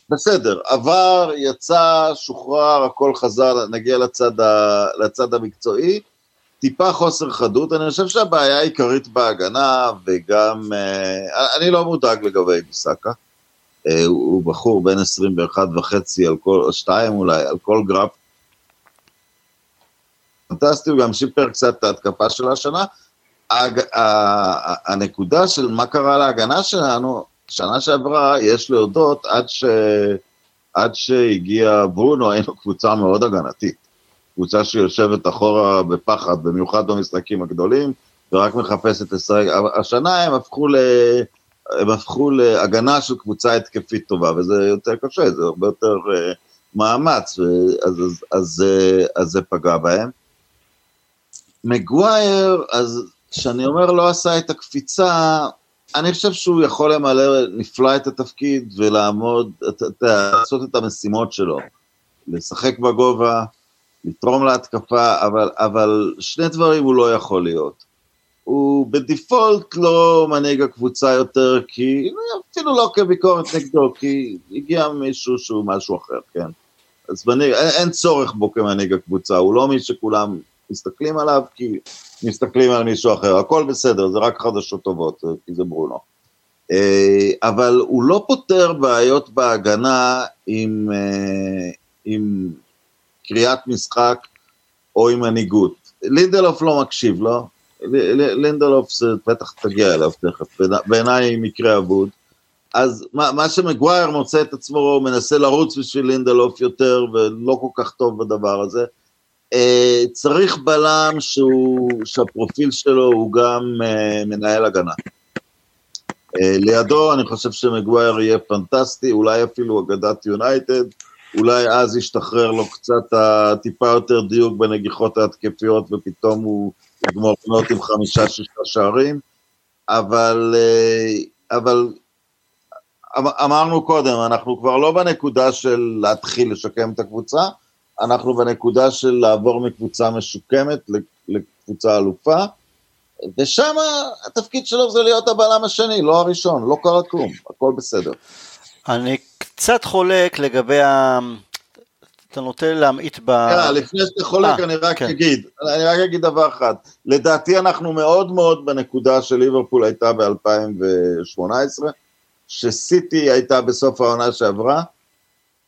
[SPEAKER 2] בסדר, עבר, יצא, שוחרר, הכל חזר, נגיע לצד, ה, לצד המקצועי. טיפה חוסר חדות, אני חושב שהבעיה העיקרית בהגנה, וגם, אה, אני לא מודאג לגבי ביסקה. אה, הוא בחור בן 21 וחצי על כל, או שתיים אולי, על כל גרף. פנטסטי, הוא גם שיפר קצת את ההתקפה של השנה. הנקודה של מה קרה להגנה שלנו, שנה שעברה, יש להודות, עד, ש... עד שהגיע ברונו, היינו קבוצה מאוד הגנתית. קבוצה שיושבת אחורה בפחד, במיוחד במשחקים הגדולים, ורק מחפשת לשחק. השנה הם הפכו, ל... הם הפכו להגנה של קבוצה התקפית טובה, וזה יותר קשה, זה הרבה יותר uh, מאמץ, אז, אז, אז, אז, אז זה פגע בהם. מגווייר, אז כשאני אומר לא עשה את הקפיצה, אני חושב שהוא יכול למלא נפלא את התפקיד ולעמוד, אתה יודע, לעשות את המשימות שלו, לשחק בגובה, לתרום להתקפה, אבל, אבל שני דברים הוא לא יכול להיות. הוא בדיפולט לא מנהיג הקבוצה יותר, כי אפילו לא כביקורת נגדו, כי הגיע מישהו שהוא משהו אחר, כן? אז מנהיג, אין, אין צורך בו כמנהיג הקבוצה, הוא לא מי שכולם מסתכלים עליו, כי מסתכלים על מישהו אחר, הכל בסדר, זה רק חדשות טובות, כי זה ברונו. אה, אבל הוא לא פותר בעיות בהגנה עם, אה, עם קריאת משחק או עם מנהיגות. לינדלוף לא מקשיב לו, לא? לינדלוף זה בטח תגיע אליו תכף, בעיניי מקרה אבוד. אז מה, מה שמגווייר מוצא את עצמו, הוא מנסה לרוץ בשביל לינדלוף יותר, ולא כל כך טוב בדבר הזה. Uh, צריך בלם שהוא, שהפרופיל שלו הוא גם uh, מנהל הגנה. Uh, לידו אני חושב שמגווייר יהיה פנטסטי, אולי אפילו אגדת יונייטד, אולי אז ישתחרר לו קצת טיפה יותר דיוק בנגיחות ההתקפיות ופתאום הוא יגמור פנות עם חמישה-שישה שערים, אבל, אבל אמ, אמרנו קודם, אנחנו כבר לא בנקודה של להתחיל לשקם את הקבוצה, אנחנו בנקודה של לעבור מקבוצה משוקמת לקבוצה אלופה, ושם התפקיד שלו זה להיות הבלם השני, לא הראשון, לא קרה כלום, הכל בסדר.
[SPEAKER 1] אני קצת חולק לגבי ה... אתה נוטה להמעיט ב...
[SPEAKER 2] Yeah, לפני שאתה חולק 아, אה, אני רק כן. אגיד, אני רק אגיד דבר אחד, לדעתי אנחנו מאוד מאוד בנקודה של ליברפול הייתה ב-2018, שסיטי הייתה בסוף העונה שעברה,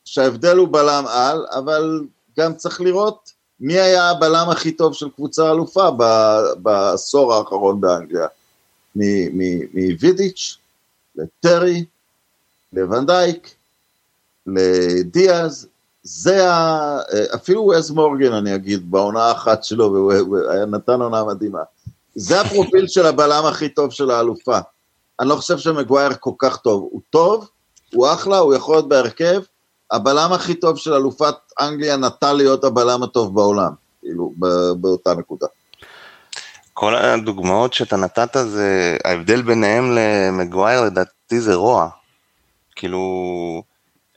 [SPEAKER 2] שההבדל הוא בלם על, אבל גם צריך לראות מי היה הבלם הכי טוב של קבוצה אלופה בעשור האחרון באנגליה. מווידיץ' לטרי, לוונדייק, לדיאז, זה ה... אפילו ואז מורגן אני אגיד, בעונה האחת שלו, נתן עונה מדהימה. זה הפרופיל של הבלם הכי טוב של האלופה. אני לא חושב שמגווייר כל כך טוב. הוא טוב, הוא אחלה, הוא יכול להיות בהרכב, הבלם הכי טוב של אלופת אנגליה נטה להיות הבלם הטוב בעולם, כאילו, באותה נקודה.
[SPEAKER 3] כל הדוגמאות שאתה נתת זה, ההבדל ביניהם למגווייר לדעתי זה רוע. כאילו,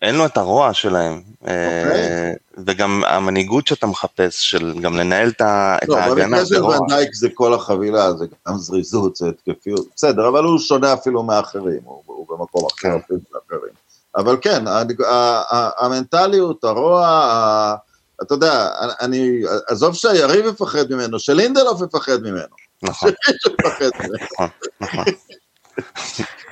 [SPEAKER 3] אין לו את הרוע שלהם. Okay. אה, אוקיי. וגם המנהיגות שאתה מחפש, של גם לנהל את, לא, ההגנה,
[SPEAKER 2] זה רוע. לא, במקרה של ונדייק זה כל החבילה, זה גם זריזות, זה התקפיות, בסדר, אבל הוא שונה אפילו מאחרים, הוא, הוא במקום אחר כן. אפילו מאחרים. אבל כן, המנטליות, הרוע, אתה יודע, אני, עזוב שהיריב יפחד ממנו, שלינדלוף יפחד ממנו. נכון. נכון,
[SPEAKER 1] נכון.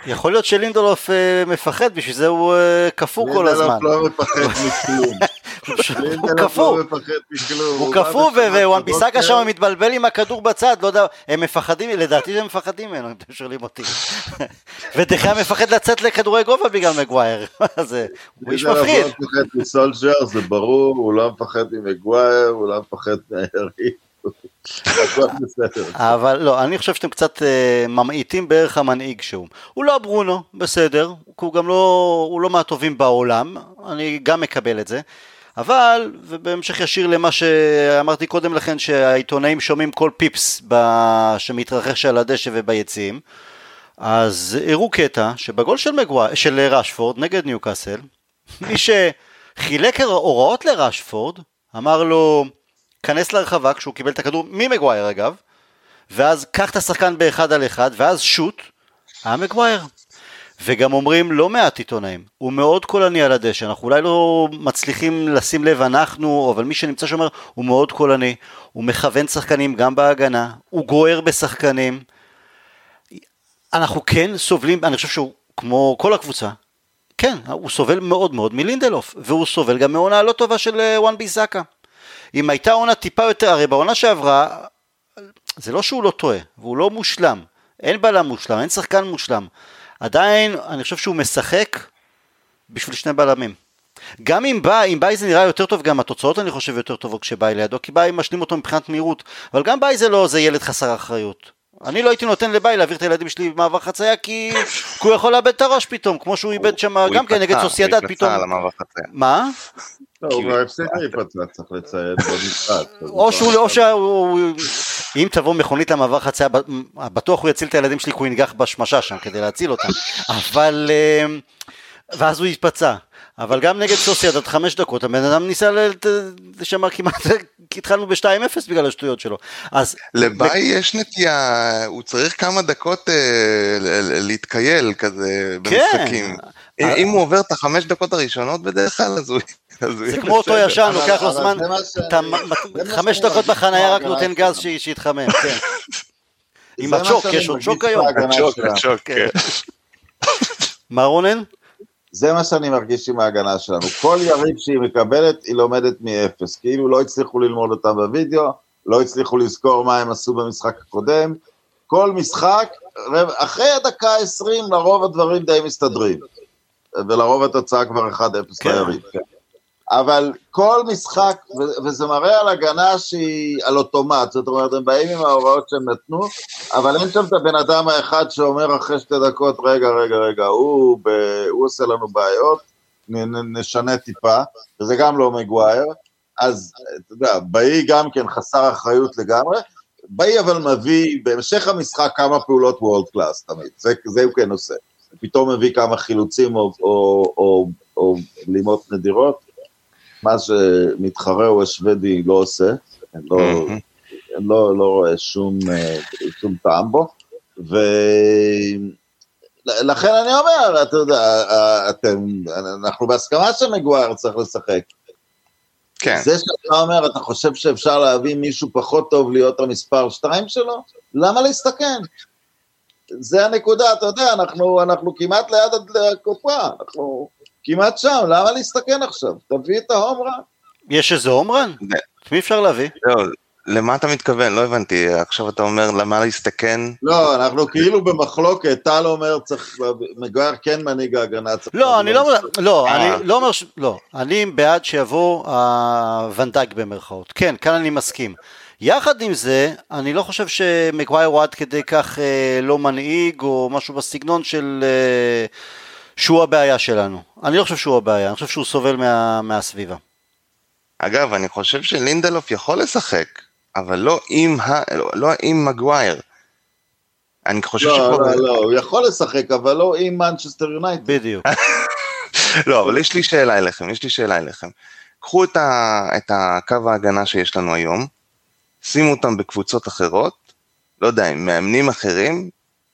[SPEAKER 1] יכול להיות שלינדלוף אה, מפחד, בשביל זה הוא אה, קפוא כל הזמן. לינדלוף
[SPEAKER 2] לא מפחד מכלום.
[SPEAKER 1] הוא קפוא. הוא קפוא, ווואן ביסאקה שם מתבלבל עם הכדור בצד, לא יודע, הם מפחדים, לדעתי הם מפחדים ממנו, אם אתם שואלים אותי. ודחיה מפחד לצאת לכדורי גובה בגלל מגווייר, הוא איש מפחיד.
[SPEAKER 2] הוא לא מפחד מסולג'ר, זה ברור, הוא לא מפחד ממגווייר, הוא לא מפחד מהיריב.
[SPEAKER 1] אבל לא, אני חושב שאתם קצת uh, ממעיטים בערך המנהיג שהוא. הוא לא ברונו, בסדר, הוא גם לא, הוא לא מהטובים בעולם, אני גם מקבל את זה. אבל, ובהמשך ישיר למה שאמרתי קודם לכן, שהעיתונאים שומעים כל פיפס שמתרחש על הדשא וביציעים, אז הראו קטע שבגול של, מגווא... של רשפורד נגד ניוקאסל, מי שחילק הוראות לרשפורד, אמר לו, כנס לרחבה כשהוא קיבל את הכדור ממגווייר אגב, ואז קח את השחקן באחד על אחד, ואז שוט, היה מגווייר. וגם אומרים לא מעט עיתונאים, הוא מאוד קולני על הדשא, אנחנו אולי לא מצליחים לשים לב אנחנו, אבל מי שנמצא שם הוא מאוד קולני, הוא מכוון שחקנים גם בהגנה, הוא גוער בשחקנים. אנחנו כן סובלים, אני חושב שהוא, כמו כל הקבוצה, כן, הוא סובל מאוד מאוד מלינדלוף, והוא סובל גם מעונה לא טובה של אה, וואן ביזאקה. אם הייתה עונה טיפה יותר, הרי בעונה שעברה, זה לא שהוא לא טועה, והוא לא מושלם, אין בלם מושלם, אין שחקן מושלם, עדיין אני חושב שהוא משחק בשביל שני בלמים. גם אם ביי, אם ביי זה נראה יותר טוב, גם התוצאות אני חושב יותר טובות כשביי לידו, כי ביי משלים אותו מבחינת מהירות, אבל גם ביי זה לא, זה ילד חסר אחריות. אני לא הייתי נותן לביי להעביר את הילדים שלי במעבר חצייה כי הוא יכול לאבד את הראש פתאום, כמו שהוא איבד שם גם כן נגד סוסיידד פתאום. מה?
[SPEAKER 2] לא, הוא כבר הפסיק להיפצע, צריך לציין.
[SPEAKER 1] או שהוא, או שהוא, אם תבוא מכונית למעבר חצייה, בטוח הוא יציל את הילדים שלי כי הוא ינגח בשמשה שם כדי להציל אותם, אבל, אה, ואז הוא יתפצע. אבל גם נגד סוסייד עד חמש דקות, הבן אדם ניסה לשמר כמעט, התחלנו ב-2-0 בגלל השטויות שלו. אז...
[SPEAKER 3] לביי יש נטייה, הוא צריך כמה דקות אה, להתקייל כזה במשחקים. כן. אם הוא עובר את החמש דקות הראשונות בדרך כלל, אז הוא...
[SPEAKER 1] זה כמו אותו ישן, לוקח לו זמן, חמש דקות בחנייה רק נותן גז שיתחמם, כן. עם הצ'וק, יש עוד צ'וק היום.
[SPEAKER 3] הצ'וק, הצ'וק, כן.
[SPEAKER 1] מה רונן?
[SPEAKER 2] זה מה שאני מרגיש עם ההגנה שלנו. כל יריב שהיא מקבלת, היא לומדת מאפס. כאילו לא הצליחו ללמוד אותה בווידאו, לא הצליחו לזכור מה הם עשו במשחק הקודם. כל משחק, אחרי הדקה ה-20, לרוב הדברים די מסתדרים. ולרוב התוצאה כבר 1-0 כן. ליריב. כן. אבל כל משחק, וזה מראה על הגנה שהיא על אוטומט, זאת אומרת, הם באים עם ההוראות שהם נתנו, אבל אין שם את הבן אדם האחד שאומר אחרי שתי דקות, רגע, רגע, רגע, הוא, ב, הוא עושה לנו בעיות, נ, נשנה טיפה, וזה גם לא מגווייר, אז אתה יודע, באי גם כן חסר אחריות לגמרי, באי אבל מביא בהמשך המשחק כמה פעולות וולד קלאס תמיד, זה, זה הוא כן עושה. פתאום מביא כמה חילוצים או, או, או, או בלימות נדירות, מה שמתחרה הוא השוודי לא עושה, אני לא, לא, לא רואה שום, אה, שום טעם בו, ולכן אני אומר, אתה יודע, אתם, אנחנו בהסכמה שמגווייר צריך לשחק. כן. זה שאתה אומר, אתה חושב שאפשר להביא מישהו פחות טוב להיות המספר 2 שלו? למה להסתכן? זה הנקודה, אתה יודע, אנחנו, אנחנו כמעט ליד הקופה, אנחנו כמעט שם, למה להסתכן עכשיו? תביא את ההומרן.
[SPEAKER 1] יש איזה הומרן? את מי אפשר להביא?
[SPEAKER 3] לא, למה אתה מתכוון? לא הבנתי, עכשיו אתה אומר למה להסתכן?
[SPEAKER 2] לא, אנחנו כאילו במחלוקת, טל אומר צריך, מגויר כן מנהיג ההגנה.
[SPEAKER 1] לא, אני לא, לא, אני אה. לא אומר, לא, אני בעד שיבוא הוואן דייק במרכאות, כן, כאן אני מסכים. יחד עם זה, אני לא חושב שמגווייר הוא עד כדי כך אה, לא מנהיג או משהו בסגנון של... אה, שהוא הבעיה שלנו. אני לא חושב שהוא הבעיה, אני חושב שהוא סובל מה, מהסביבה.
[SPEAKER 3] אגב, אני חושב שלינדלוף יכול לשחק, אבל לא עם, ה... לא, לא עם מגווייר. אני חושב
[SPEAKER 2] לא, שפה... לא, לא, הוא יכול לשחק, אבל לא עם מנצ'סטר יונייטד.
[SPEAKER 1] בדיוק.
[SPEAKER 3] לא, אבל יש לי שאלה אליכם, יש לי שאלה אליכם. קחו את, ה... את הקו ההגנה שיש לנו היום, שימו אותם בקבוצות אחרות, לא יודע, עם מאמנים אחרים,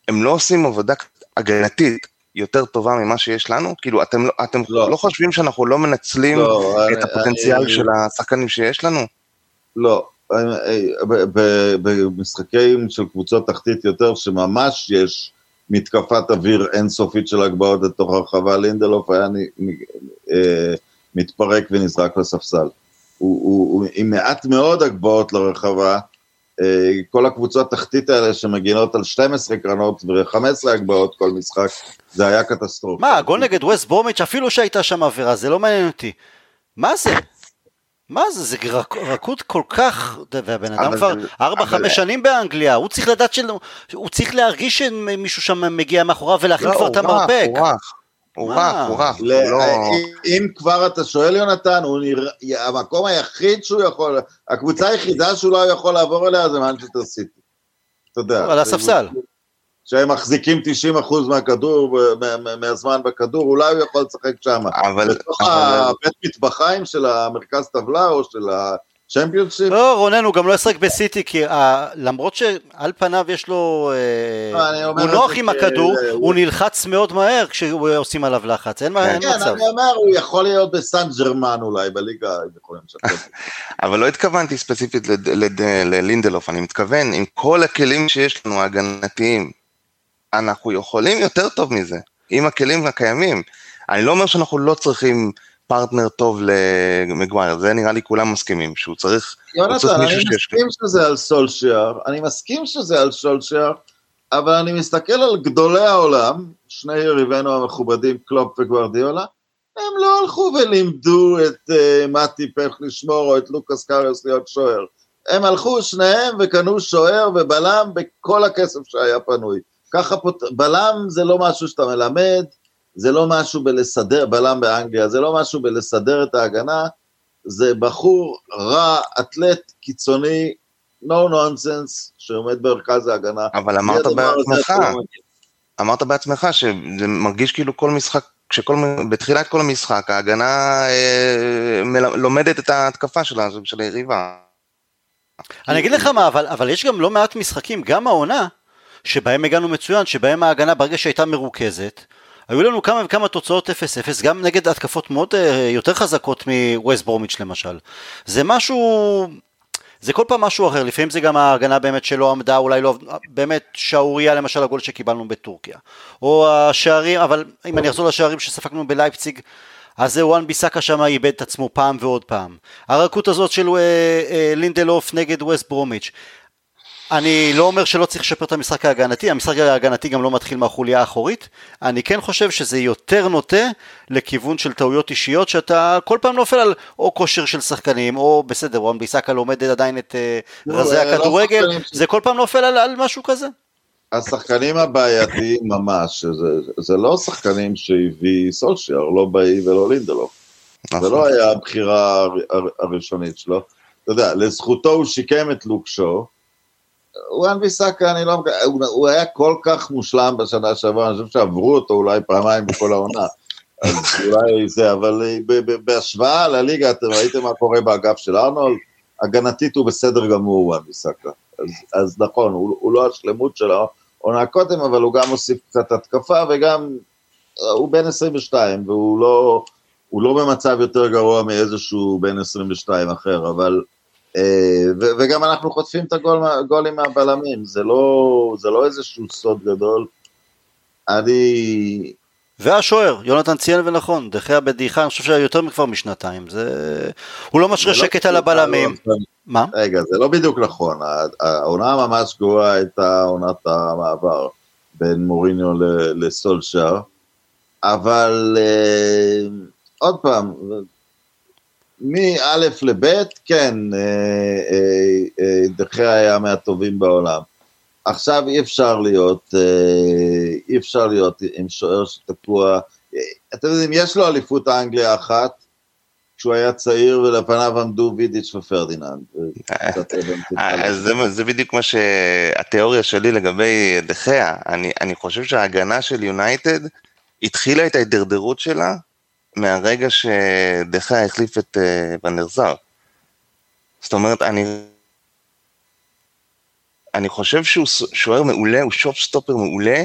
[SPEAKER 3] הם לא עושים עבודה הגנתית יותר טובה ממה שיש לנו? כאילו, אתם, לא, אתם לא. לא חושבים שאנחנו לא מנצלים לא, את אני, הפוטנציאל אני, של השחקנים שיש לנו?
[SPEAKER 2] לא, במשחקים של קבוצות תחתית יותר, שממש יש מתקפת אוויר אינסופית של הגבהות לתוך הרחבה, לינדלוף היה אה, מתפרק ונזרק לספסל. הוא, הוא, הוא עם מעט מאוד הגבהות לרחבה, כל הקבוצות תחתית האלה שמגינות על 12 קרנות ו-15 הגבהות כל משחק, זה היה קטסטרופה.
[SPEAKER 1] מה, גול נגד ווסט ברומיץ', אפילו שהייתה שם עבירה, זה לא מעניין אותי. מה זה? מה זה, זה רכות כל כך, והבן אדם כבר 4-5 שנים באנגליה, הוא צריך לדעת של... הוא צריך להרגיש שמישהו שם מגיע מאחוריו ולהכין לא, כבר את המרפק.
[SPEAKER 3] הוא רך, הוא רך, הוא רך. לא...
[SPEAKER 2] אם כבר אתה שואל יונתן, הוא נראה, המקום היחיד שהוא יכול, הקבוצה היחידה שהוא לא יכול לעבור אליה זה מנצ'סטר סיטי. אתה יודע.
[SPEAKER 1] על הספסל.
[SPEAKER 2] שהם מחזיקים 90% מהכדור, מהזמן בכדור, אולי הוא יכול לשחק שם. אבל... בתוך הבית מטבחיים של המרכז טבלה או של צ'מפיונשיפ?
[SPEAKER 1] לא, רונן, הוא גם לא ישחק בסיטי, כי אה, למרות שעל פניו יש לו... אה, הוא נוח עם הכדור, הוא נלחץ מאוד מהר כשעושים עליו לחץ, אין
[SPEAKER 2] כן, מצב. כן, אני אומר, הוא יכול להיות בסן ג'רמן אולי, בליגה,
[SPEAKER 3] אבל לא התכוונתי ספציפית ללינדלוף, אני מתכוון, עם כל הכלים שיש לנו, ההגנתיים, אנחנו יכולים יותר טוב מזה, עם הכלים הקיימים. אני לא אומר שאנחנו לא צריכים... פרטנר טוב למגווייר, זה נראה לי כולם מסכימים, שהוא צריך...
[SPEAKER 2] יונתן, אני מסכים שזה על סולשייר, אני מסכים שזה על סולשייר, אבל אני מסתכל על גדולי העולם, שני יריבינו המכובדים, קלופ וגוורדיולה, הם לא הלכו ולימדו את uh, מאטיפ איך לשמור או את לוקאס קריוס להיות שוער. הם הלכו שניהם וקנו שוער ובלם בכל הכסף שהיה פנוי. ככה פות... בלם זה לא משהו שאתה מלמד, זה לא משהו בלסדר, בלם באנגליה, זה לא משהו בלסדר את ההגנה, זה בחור רע, אתלט קיצוני, no nonsense, שעומד במרכז ההגנה.
[SPEAKER 3] אבל אמרת בעצמך, אמרת בעצמך שזה מרגיש כאילו כל משחק, שכל, בתחילת כל המשחק ההגנה אה, מל, לומדת את ההתקפה שלה, של היריבה.
[SPEAKER 1] אני אגיד לך מה, אבל, אבל יש גם לא מעט משחקים, גם העונה, שבהם הגענו מצוין, שבהם ההגנה ברגע שהייתה מרוכזת, היו לנו כמה וכמה תוצאות 0-0, גם נגד התקפות מאוד אה, יותר חזקות מווסט ברומיץ' למשל. זה משהו, זה כל פעם משהו אחר, לפעמים זה גם ההגנה באמת שלא עמדה, אולי לא, באמת שערורייה למשל הגול שקיבלנו בטורקיה. או השערים, אבל אם אני אחזור לשערים שספגנו בלייפציג, אז זה וואן ביסאקה שם איבד את עצמו פעם ועוד פעם. הרכות הזאת של אה, אה, לינדלוף נגד ווסט ברומיץ'. אני לא אומר שלא צריך לשפר את המשחק ההגנתי, המשחק ההגנתי גם לא מתחיל מהחוליה האחורית, אני כן חושב שזה יותר נוטה לכיוון של טעויות אישיות שאתה כל פעם נופל על או כושר של שחקנים, או בסדר, וואן ביסאקה לומד עדיין את uh, רזי לא, הכדורגל, לא זה כל פעם נופל על, על משהו כזה.
[SPEAKER 2] השחקנים הבעייתיים ממש, זה, זה לא שחקנים שהביא סולשייר, לא באי ולא לינדלוף. זה לא נכון. היה הבחירה הראשונית שלו. אתה יודע, לזכותו הוא שיקם את לוקשו, וואן ביסאקה, אני לא... הוא, הוא היה כל כך מושלם בשנה שעברה, אני חושב שעברו אותו אולי פעמיים בכל העונה. אז אולי זה, אבל אה, בהשוואה לליגה, אתם ראיתם מה קורה באגף של ארנולד? הגנתית הוא בסדר גמור, וואן ביסאקה. אז, אז נכון, הוא, הוא לא השלמות של העונה קודם, אבל הוא גם מוסיף קצת התקפה, וגם אה, הוא בן 22, והוא לא, לא במצב יותר גרוע מאיזשהו בן 22 אחר, אבל... אה, וגם אנחנו חוטפים את הגולים מהבלמים, זה לא, זה לא איזשהו סוד גדול. אני...
[SPEAKER 1] והשוער, יונתן ציין ונכון, דחיה בדעיכה, אני חושב שיותר מכבר משנתיים, זה... הוא לא משרה לא שקט על הבלמים.
[SPEAKER 2] מה? רגע, זה לא בדיוק נכון, העונה ממש גרועה הייתה עונת המעבר בין מוריניו לסולשר, אבל אה, עוד פעם, מא' לב', כן, אה, אה, אה, דחה היה מהטובים בעולם. עכשיו אי אפשר להיות, אי אפשר להיות עם שוער שתקוע, אתם יודעים, יש לו אליפות האנגליה אחת, כשהוא היה צעיר ולפניו עמדו וידיץ' ופרדיננד.
[SPEAKER 3] זה, בדיוק מה שהתיאוריה שלי לגבי דחיה, אני חושב שההגנה של יונייטד התחילה את ההידרדרות שלה מהרגע שדחה החליף את uh, ונדרזר. זאת אומרת, אני, אני חושב שהוא שוער מעולה, הוא שופ סטופר מעולה.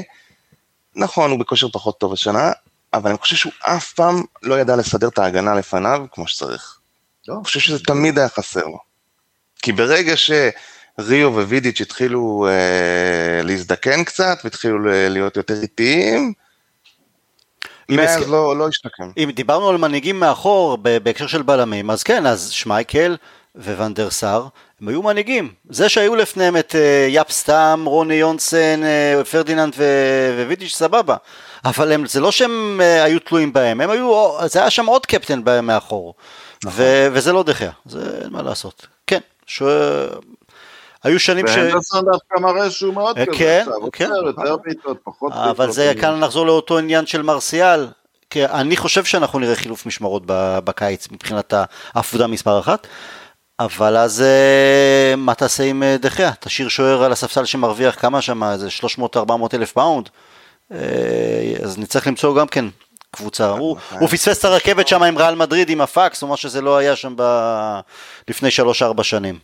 [SPEAKER 3] נכון, הוא בכושר פחות טוב השנה, אבל אני חושב שהוא אף פעם לא ידע לסדר את ההגנה לפניו כמו שצריך. לא. אני חושב שזה תמיד היה חסר לו. כי ברגע שריו ווידיץ' התחילו אה, להזדקן קצת, והתחילו להיות יותר איטיים, מאז לא, לא השתקם.
[SPEAKER 1] אם דיברנו על מנהיגים מאחור בהקשר של בלמים, אז כן, אז שמייקל וואן דר סאר, הם היו מנהיגים. זה שהיו לפניהם את uh, יאפ סטאם, רוני יונסן, uh, פרדיננד ווידיץ', סבבה. אבל הם, זה לא שהם uh, היו תלויים בהם, הם היו, זה היה שם עוד קפטן מאחור. נכון. ו- וזה לא דה חאה, זה אין מה לעשות. כן, ש... היו שנים ש...
[SPEAKER 2] ואנדרסון דווקא מראה שהוא מאוד כזה
[SPEAKER 1] כן, כן. יותר בעיטות, פחות בעיטות. אבל זה כאן נחזור לאותו עניין של מרשיאל, כי אני חושב שאנחנו נראה חילוף משמרות בקיץ מבחינת האפודה מספר אחת. אבל אז אה, מה תעשה עם אה, דה חאה? תשאיר שוער על הספסל שמרוויח כמה שם, איזה 300-400 אלף פאונד? אה, אז נצטרך למצוא גם כן קבוצה. הוא, הוא פספס את הרכבת שם עם ריאל מדריד, עם הפקס, או מה שזה לא היה שם ב... לפני 3-4 שנים.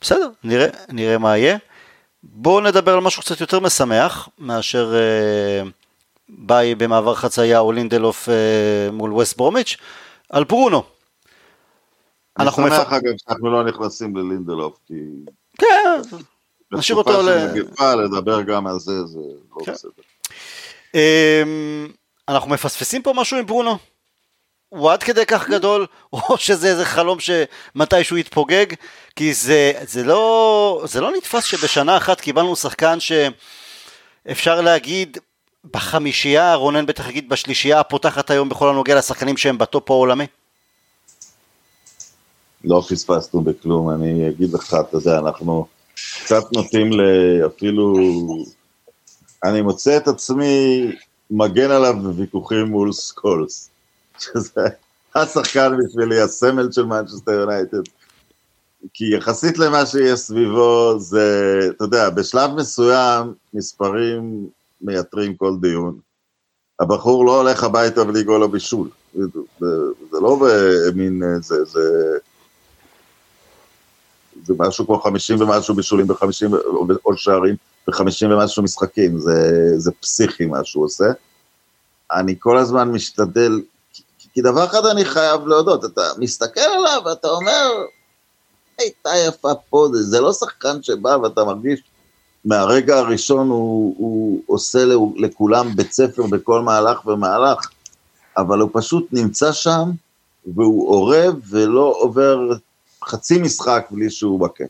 [SPEAKER 1] בסדר, נראה, נראה מה יהיה. בואו נדבר על משהו קצת יותר משמח מאשר אה, ביי במעבר חצייה או לינדלוף אה, מול ווסט ברומיץ', על ברונו.
[SPEAKER 2] אני שמח מפ... אגב שאנחנו לא נכנסים ללינדלוף, כי...
[SPEAKER 1] כן, נשאיר אותו ל...
[SPEAKER 2] בתקופה של מגפה, לדבר גם על זה, זה לא כן. בסדר.
[SPEAKER 1] אה, אנחנו מפספסים פה משהו עם ברונו? הוא עד כדי כך גדול, או שזה איזה חלום שמתישהו יתפוגג, כי זה, זה, לא, זה לא נתפס שבשנה אחת קיבלנו שחקן שאפשר להגיד בחמישייה, רונן בטח יגיד בשלישייה הפותחת היום בכל הנוגע לשחקנים שהם בטופ העולמי.
[SPEAKER 2] לא פספסנו בכלום, אני אגיד לך, אתה יודע, אנחנו קצת נוטים אפילו... אני מוצא את עצמי מגן עליו בוויכוחים מול סקולס, שזה השחקן בשבילי, הסמל של מנצ'סטר יונייטד. כי יחסית למה שיש סביבו, זה, אתה יודע, בשלב מסוים מספרים מייתרים כל דיון. הבחור לא הולך הביתה בלי גול או בישול. זה, זה, לא במין, זה, זה, זה משהו כמו 50 ומשהו בישולים ב-50 או שערים ב-50 ומשהו משחקים, זה, זה פסיכי מה שהוא עושה. אני כל הזמן משתדל, כי, דבר אחד אני חייב להודות, אתה מסתכל עליו ואתה אומר, הייתה יפה פה, זה, זה לא שחקן שבא ואתה מרגיש מהרגע הראשון הוא, הוא עושה לכולם בית ספר בכל מהלך ומהלך, אבל הוא פשוט נמצא שם והוא אורב ולא עובר חצי משחק בלי שהוא בקט.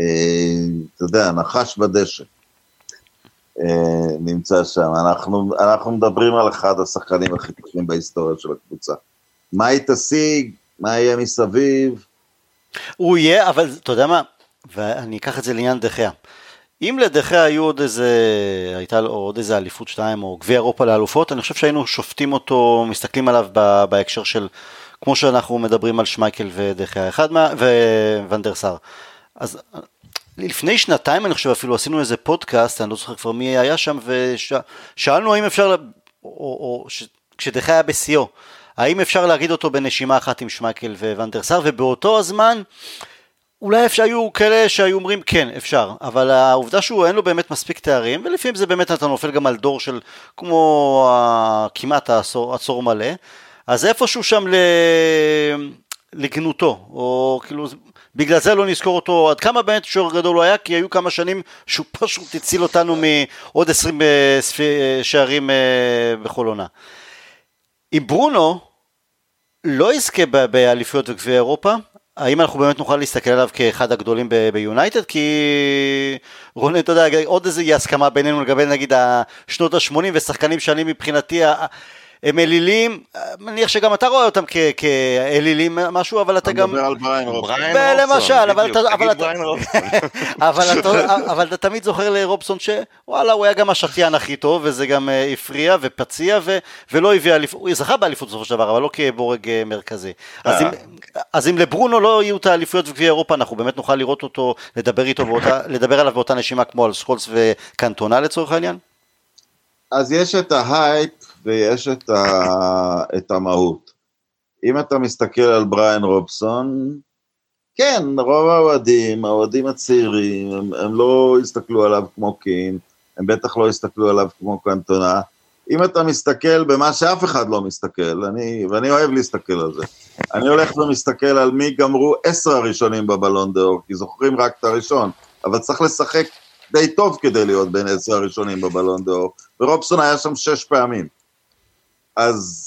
[SPEAKER 2] אה, אתה יודע, נחש בדשא. אה, נמצא שם. אנחנו, אנחנו מדברים על אחד השחקנים הכי טובים בהיסטוריה של הקבוצה. מה היא תשיג, מה יהיה מסביב.
[SPEAKER 1] הוא יהיה, אבל אתה יודע מה, ואני אקח את זה לעניין דחיה. אם לדחיה היו עוד איזה, הייתה לו עוד איזה אליפות שתיים או גביע אירופה לאלופות, אני חושב שהיינו שופטים אותו, מסתכלים עליו בהקשר של כמו שאנחנו מדברים על שמייקל ודחיה אחד מה... וונדר סאר. אז לפני שנתיים אני חושב אפילו עשינו איזה פודקאסט, אני לא זוכר כבר מי היה שם, ושאלנו האם אפשר, או, או ש... כשדחיה היה בשיאו, האם אפשר להגיד אותו בנשימה אחת עם שמייקל וונדר ובאותו הזמן אולי אפשר, היו כאלה שהיו אומרים כן, אפשר, אבל העובדה שהוא אין לו באמת מספיק תארים, ולפעמים זה באמת אתה נופל גם על דור של כמו כמעט העשור, עשור מלא, אז איפשהו שם לגנותו, או כאילו, בגלל זה לא נזכור אותו עד כמה באמת שוער גדול הוא היה, כי היו כמה שנים שהוא פשוט הציל אותנו מעוד עשרים אה, אה, שערים אה, בכל עונה. אם ברונו לא יזכה באליפויות וגביע אירופה, האם אנחנו באמת נוכל להסתכל עליו כאחד הגדולים ביונייטד? כי רונן, אתה יודע, עוד איזה אי הסכמה בינינו לגבי נגיד השנות ה-80 ושחקנים שאני מבחינתי הם אלילים, מניח שגם אתה רואה אותם כאלילים משהו, אבל אתה גם...
[SPEAKER 2] אתה מדבר על בריין רובסון.
[SPEAKER 1] למשל, אבל אתה תמיד זוכר לרובסון שוואלה, הוא היה גם השחיין הכי טוב, וזה גם אה, הפריע ופציע, ולא הביא אליפות, הוא זכה באליפות בסופו של דבר, אבל לא כבורג אה, מרכזי. אז אם לברונו לא יהיו את האליפויות וגביע אירופה, אנחנו באמת נוכל לראות אותו, לדבר איתו, לדבר עליו באותה נשימה כמו על סקולס וקנטונה לצורך העניין?
[SPEAKER 2] אז יש את ההייפ ויש את, ה, את המהות. אם אתה מסתכל על בריאן רובסון, כן, רוב האוהדים, האוהדים הצעירים, הם, הם לא הסתכלו עליו כמו קין, הם בטח לא הסתכלו עליו כמו קנטונה. אם אתה מסתכל במה שאף אחד לא מסתכל, אני, ואני אוהב להסתכל על זה, אני הולך ומסתכל על מי גמרו עשר הראשונים בבלון דה אור, כי זוכרים רק את הראשון, אבל צריך לשחק די טוב כדי להיות בין עשר הראשונים בבלון דה אור, ורובסון היה שם שש פעמים. אז,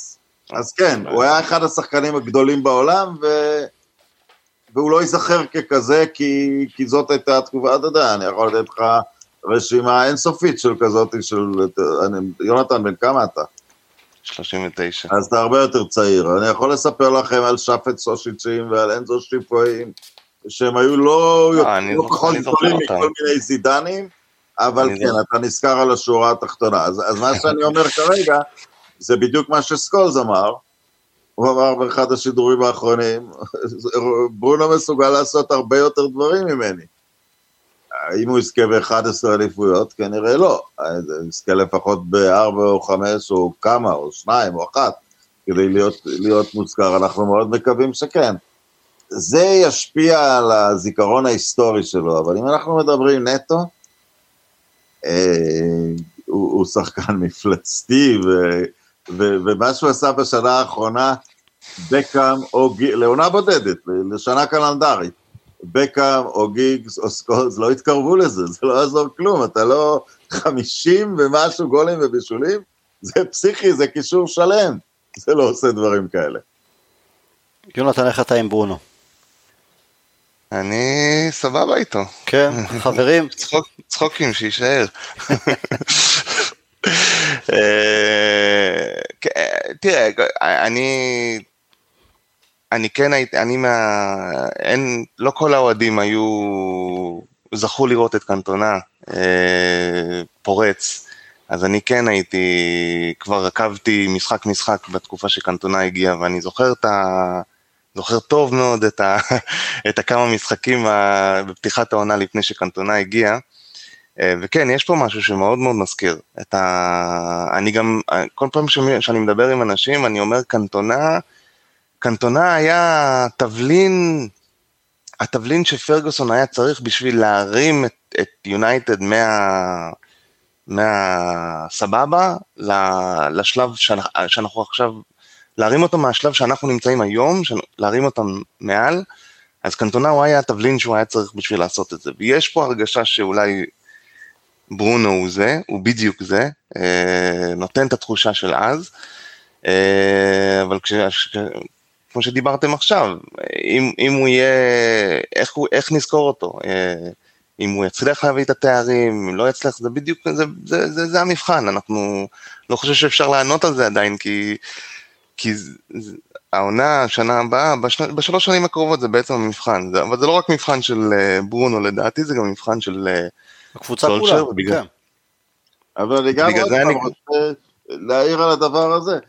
[SPEAKER 2] אז כן, הוא היה אחד השחקנים הגדולים בעולם, ו... והוא לא ייזכר ככזה, כי, כי זאת הייתה התקופה, אתה יודע, אני יכול לתת לך רשימה אינסופית של כזאת, של... אני, יונתן, בן כמה אתה?
[SPEAKER 3] 39.
[SPEAKER 2] אז אתה הרבה יותר צעיר. אני יכול לספר לכם על שפט סושיצ'ים ועל אנזו שיפואים, שהם היו לא, לא, לא פחות גדולים מכל מיני זידנים, אבל כן, אתה נזכר על השורה התחתונה. אז, אז מה שאני אומר כרגע, זה בדיוק מה שסקולס אמר, הוא אמר באחד השידורים האחרונים, ברונו מסוגל לעשות הרבה יותר דברים ממני. האם הוא יזכה ב-11 אליפויות? כנראה לא. יזכה לפחות בארבע או חמש או כמה, או שניים או אחת, כדי להיות, להיות מוזכר, אנחנו מאוד מקווים שכן. זה ישפיע על הזיכרון ההיסטורי שלו, אבל אם אנחנו מדברים נטו, אה, הוא, הוא שחקן מפלצתי, ו... ומה שהוא עשה בשנה האחרונה, בקאם או גיגס, לעונה בודדת, לשנה קלנדרית, בקאם או גיגס או סקולס לא התקרבו לזה, זה לא יעזור כלום, אתה לא חמישים ומשהו גולים ובישולים, זה פסיכי, זה קישור שלם. זה לא עושה דברים כאלה.
[SPEAKER 1] יונתן, איך אתה עם ברונו?
[SPEAKER 3] אני סבבה איתו.
[SPEAKER 1] כן, חברים?
[SPEAKER 3] צחוק, צחוקים, שיישאר. אה, תראה, אני... אני כן הייתי, אני מה... אין, לא כל האוהדים היו... זכו לראות את קנטונה אה, פורץ, אז אני כן הייתי, כבר עקבתי משחק משחק בתקופה שקנטונה הגיע, ואני זוכר את ה... זוכר טוב מאוד את, ה, את הכמה משחקים בפתיחת העונה לפני שקנטונה הגיע. אה, וכן, יש פה משהו שמאוד מאוד מזכיר. את ה... אני גם, כל פעם שאני מדבר עם אנשים, אני אומר קנטונה, קנטונה היה תבלין, התבלין שפרגוסון היה צריך בשביל להרים את יונייטד מה... מהסבבה לשלב שאנחנו עכשיו להרים אותו מהשלב שאנחנו נמצאים היום, להרים אותם מעל, אז קנטונה הוא היה התבלין שהוא היה צריך בשביל לעשות את זה. ויש פה הרגשה שאולי ברונו הוא זה, הוא בדיוק זה, אה, נותן את התחושה של אז, אה, אבל כש... כמו שדיברתם עכשיו, אם, אם הוא יהיה, איך, הוא, איך נזכור אותו? אה, אם הוא יצליח להביא את התארים, אם לא יצליח, זה בדיוק, זה, זה, זה, זה המבחן, אנחנו לא חושב שאפשר לענות על זה עדיין, כי כי העונה, השנה הבאה, בשל, בשלוש שנים הקרובות זה בעצם המבחן, זה, אבל זה לא רק מבחן של ברונו לדעתי, זה גם מבחן של
[SPEAKER 1] uh, הקבוצה כולה,
[SPEAKER 2] כן. אבל אני גם רוצה אני... להעיר על הדבר הזה.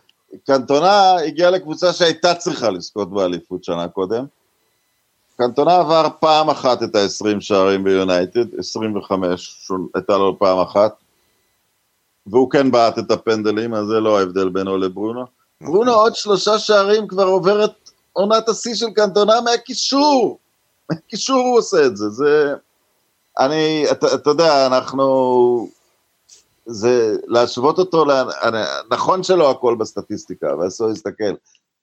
[SPEAKER 2] קנטונה הגיעה לקבוצה שהייתה צריכה לזכות באליפות שנה קודם. קנטונה עבר פעם אחת את ה-20 שערים ביונייטד, 25 הייתה לו פעם אחת, והוא כן בעט את הפנדלים, אז זה לא ההבדל בינו לברונו. ברונו עוד שלושה שערים כבר עובר את עונת השיא של קנטונה מהקישור. מהקישור הוא עושה את זה, זה... אני, אתה, אתה יודע, אנחנו... זה להשוות אותו, נכון שלא הכל בסטטיסטיקה, ואסור להסתכל,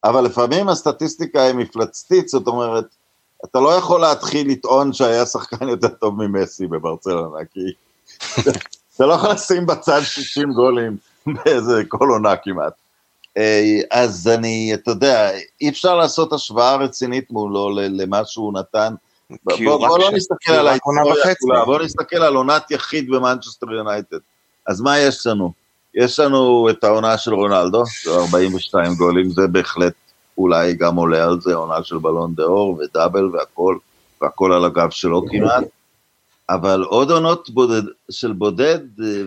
[SPEAKER 2] אבל לפעמים הסטטיסטיקה היא מפלצתית, זאת אומרת, אתה לא יכול להתחיל לטעון שהיה שחקן יותר טוב ממסי בברצלונה, כי אתה לא יכול לשים בצד 60 גולים באיזה כל עונה כמעט. אז אני, אתה יודע, אי אפשר לעשות השוואה רצינית מולו למה שהוא נתן. בוא, בוא לא נסתכל על ההיסטוריה כולה, בוא נסתכל על עונת יחיד במנצ'סטר יונייטד. אז מה יש לנו? יש לנו את העונה של רונלדו, 42 גולים, זה בהחלט אולי גם עולה על זה, עונה של בלון דה אור ודאבל והכל, והכל על הגב שלו כמעט. אבל עוד עונות בודד, של בודד...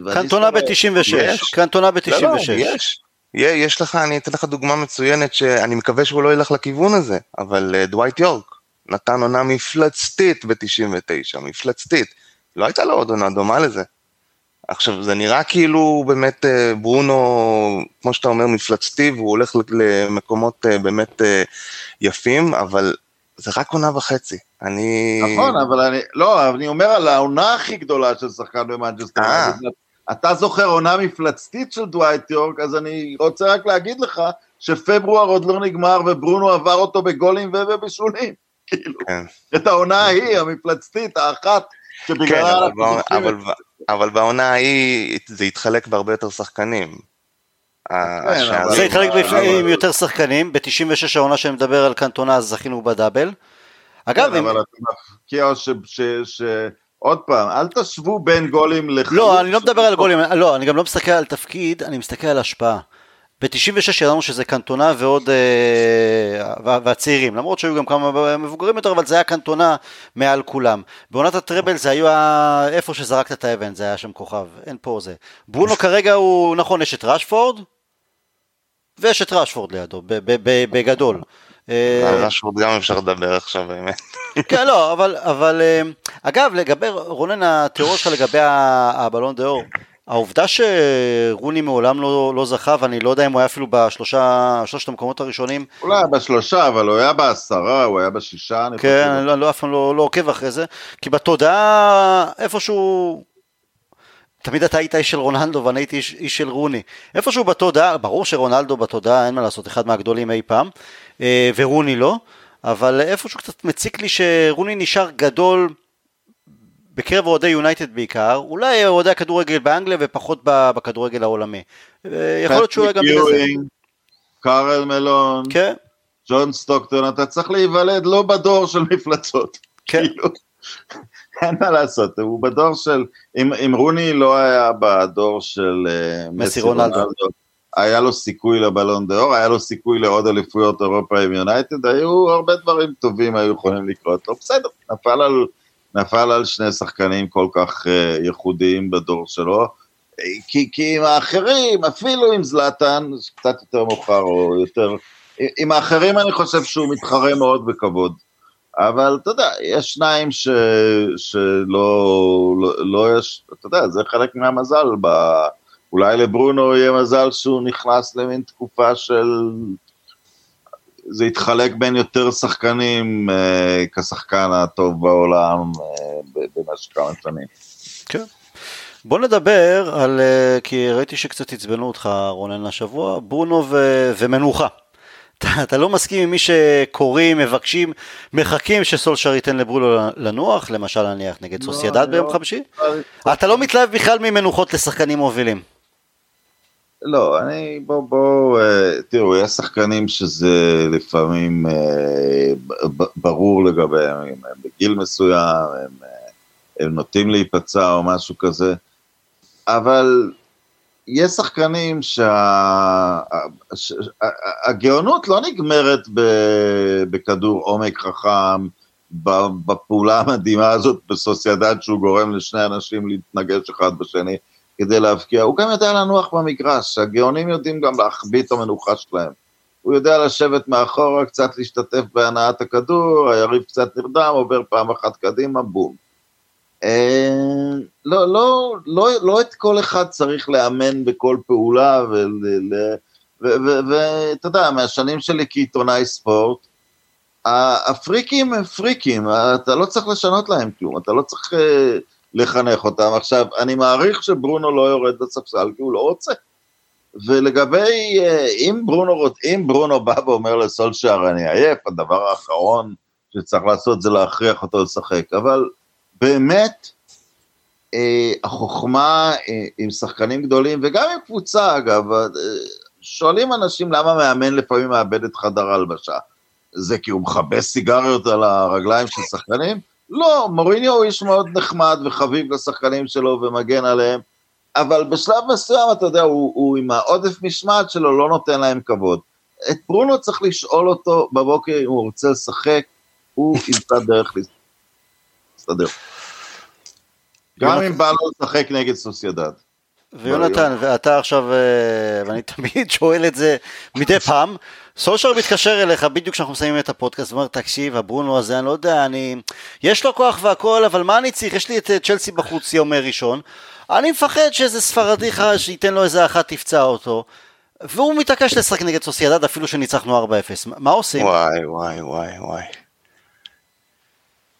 [SPEAKER 1] אה, קנטונה ב-96, קנטונה ב-96. לא, לא,
[SPEAKER 3] יש. יש לך, אני אתן לך דוגמה מצוינת שאני מקווה שהוא לא ילך לכיוון הזה, אבל uh, דווייט יורק נתן עונה מפלצתית ב-99, מפלצתית. לא הייתה לו עוד עונה דומה לזה. עכשיו, זה נראה כאילו באמת uh, ברונו, כמו שאתה אומר, מפלצתי, והוא הולך למקומות uh, באמת uh, יפים, אבל זה רק עונה וחצי. אני...
[SPEAKER 2] נכון, אבל אני, לא, אני אומר על העונה הכי גדולה של שחקן במנצ'סטר. אתה זוכר עונה מפלצתית של דווייט יורק, אז אני רוצה רק להגיד לך שפברואר עוד לא נגמר וברונו עבר אותו בגולים ובבישולים. כאילו, כן. את העונה ההיא, המפלצתית, האחת,
[SPEAKER 3] שבגללה כן, אנחנו זוכרים אבל, אבל, אבל בעונה ההיא זה התחלק בהרבה יותר שחקנים.
[SPEAKER 1] כן, זה התחלק עם יותר שחקנים, ב-96 העונה שאני מדבר על קנטונה אז זכינו בדאבל.
[SPEAKER 2] אגב, אבל מפקיע ש... עוד פעם, אל תשוו בין גולים לחלוץ.
[SPEAKER 1] לא, אני לא מדבר על גולים, לא, אני גם לא מסתכל על תפקיד, אני מסתכל על השפעה. ב-96 ידענו שזה קנטונה ועוד, אה, והצעירים, למרות שהיו גם כמה מבוגרים יותר, אבל זה היה קנטונה מעל כולם. בעונת הטראבל זה היה איפה שזרקת את האבן, זה היה שם כוכב, אין פה זה. ברונו כרגע הוא, נכון, יש את ראשפורד, ויש את ראשפורד לידו, בגדול.
[SPEAKER 3] על רשפורד גם אפשר לדבר עכשיו באמת.
[SPEAKER 1] כן, לא, אבל, אבל אה, אגב, לגבי, רונן, התיאוריה שלך לגבי הבלון דה אור, העובדה שרוני מעולם לא, לא זכה, ואני לא יודע אם הוא היה אפילו בשלושה, שלושת המקומות הראשונים.
[SPEAKER 2] לא היה בשלושה, אבל הוא היה בעשרה, הוא היה בשישה.
[SPEAKER 1] כן, אני לא, לא, אף פעם לא, לא עוקב אחרי זה, כי בתודעה, איפשהו, תמיד אתה היית איש של רונלדו ואני הייתי איש, איש של רוני. איפשהו בתודעה, ברור שרונלדו בתודעה, אין מה לעשות, אחד מהגדולים אי פעם, אה, ורוני לא, אבל איפשהו קצת מציק לי שרוני נשאר גדול בקרב אוהדי יונייטד בעיקר, אולי אוהדי הכדורגל באנגליה ופחות בכדורגל העולמי. אה, יכול להיות שהוא גם בגלל זה.
[SPEAKER 2] קארל מלון,
[SPEAKER 1] כן,
[SPEAKER 2] ג'ון סטוקטון, אתה צריך להיוולד לא בדור של מפלצות.
[SPEAKER 1] כן.
[SPEAKER 2] כאילו, אין מה לעשות, הוא בדור של, אם, אם רוני לא היה בדור של אה,
[SPEAKER 1] מסי רונלדו.
[SPEAKER 2] היה לו סיכוי לבלון דה אור, היה לו סיכוי לעוד אליפויות אירופה עם יונייטד, היו הרבה דברים טובים היו יכולים לקרות לו, בסדר, נפל על, נפל על שני שחקנים כל כך uh, ייחודיים בדור שלו, כי, כי עם האחרים, אפילו עם זלאטן, קצת יותר מאוחר או יותר, עם האחרים אני חושב שהוא מתחרה מאוד בכבוד. אבל אתה יודע, יש שניים ש, שלא לא, לא יש, אתה יודע, זה חלק מהמזל. ב, אולי לברונו יהיה מזל שהוא נכנס למין תקופה של... זה יתחלק בין יותר שחקנים אה, כשחקן הטוב בעולם אה, במשך כמה שנים.
[SPEAKER 1] כן. בוא נדבר על, אה, כי ראיתי שקצת עצבנו אותך רונן השבוע, ברונו ו, ומנוחה. אתה, אתה לא מסכים עם מי שקוראים, מבקשים, מחכים שסולשר ייתן לברונו לנוח, למשל נניח נגד
[SPEAKER 2] לא,
[SPEAKER 1] סוסיידד ביום
[SPEAKER 2] לא.
[SPEAKER 1] חמישי? אתה לא מתלהב בכלל ממנוחות לשחקנים מובילים.
[SPEAKER 2] לא, אני, בוא, בוא, אה, תראו, יש שחקנים שזה לפעמים אה, ברור לגביהם, הם בגיל מסוים, הם, אה, הם נוטים להיפצע או משהו כזה, אבל יש שחקנים שהגאונות לא נגמרת בכדור עומק חכם, בפעולה המדהימה הזאת בסוסיידד שהוא גורם לשני אנשים להתנגש אחד בשני, כדי להבקיע, הוא גם יודע לנוח במגרש, הגאונים יודעים גם להחביא את המנוחה שלהם. הוא יודע לשבת מאחורה, קצת להשתתף בהנעת הכדור, היריב קצת נרדם, עובר פעם אחת קדימה, בום. אה, לא, לא, לא, לא את כל אחד צריך לאמן בכל פעולה, ואתה יודע, מהשנים שלי כעיתונאי ספורט, הפריקים הם פריקים, אתה לא צריך לשנות להם כלום, אתה לא צריך אה, לחנך אותם. עכשיו, אני מעריך שברונו לא יורד לספסל כי הוא לא רוצה. ולגבי, אה, אם ברונו, אם ברונו בא ואומר לסולשאר, אני עייף, הדבר האחרון שצריך לעשות זה להכריח אותו לשחק, אבל באמת, אה, החוכמה אה, עם שחקנים גדולים, וגם עם קבוצה אגב, שואלים אנשים למה מאמן לפעמים מאבד את חדר ההלבשה. זה כי הוא מכבה סיגריות על הרגליים של שחקנים? לא, מוריניו הוא איש מאוד נחמד וחביב לשחקנים שלו ומגן עליהם, אבל בשלב מסוים, אתה יודע, הוא, הוא עם העודף משמעת שלו לא נותן להם כבוד. את ברונו צריך לשאול אותו בבוקר אם הוא רוצה לשחק, הוא ימצא דרך להסתדר. גם אם בא לו לשחק נגד סוסיידד.
[SPEAKER 1] ויונתן, ואתה עכשיו, אה, ואני תמיד שואל את זה מדי פעם, סושר מתקשר אליך בדיוק כשאנחנו מסיימים את הפודקאסט, ואומר, תקשיב, הברונו הזה, אני לא יודע, אני... יש לו כוח והכל, אבל מה אני צריך? יש לי את אה, צ'לסי בחוץ יום ראשון, אני מפחד שאיזה ספרדי חש שייתן לו איזה אחת תפצע אותו, והוא מתעקש לשחק נגד סוסיידד אפילו שניצחנו 4-0, מה עושים?
[SPEAKER 3] וואי, וואי, וואי, וואי.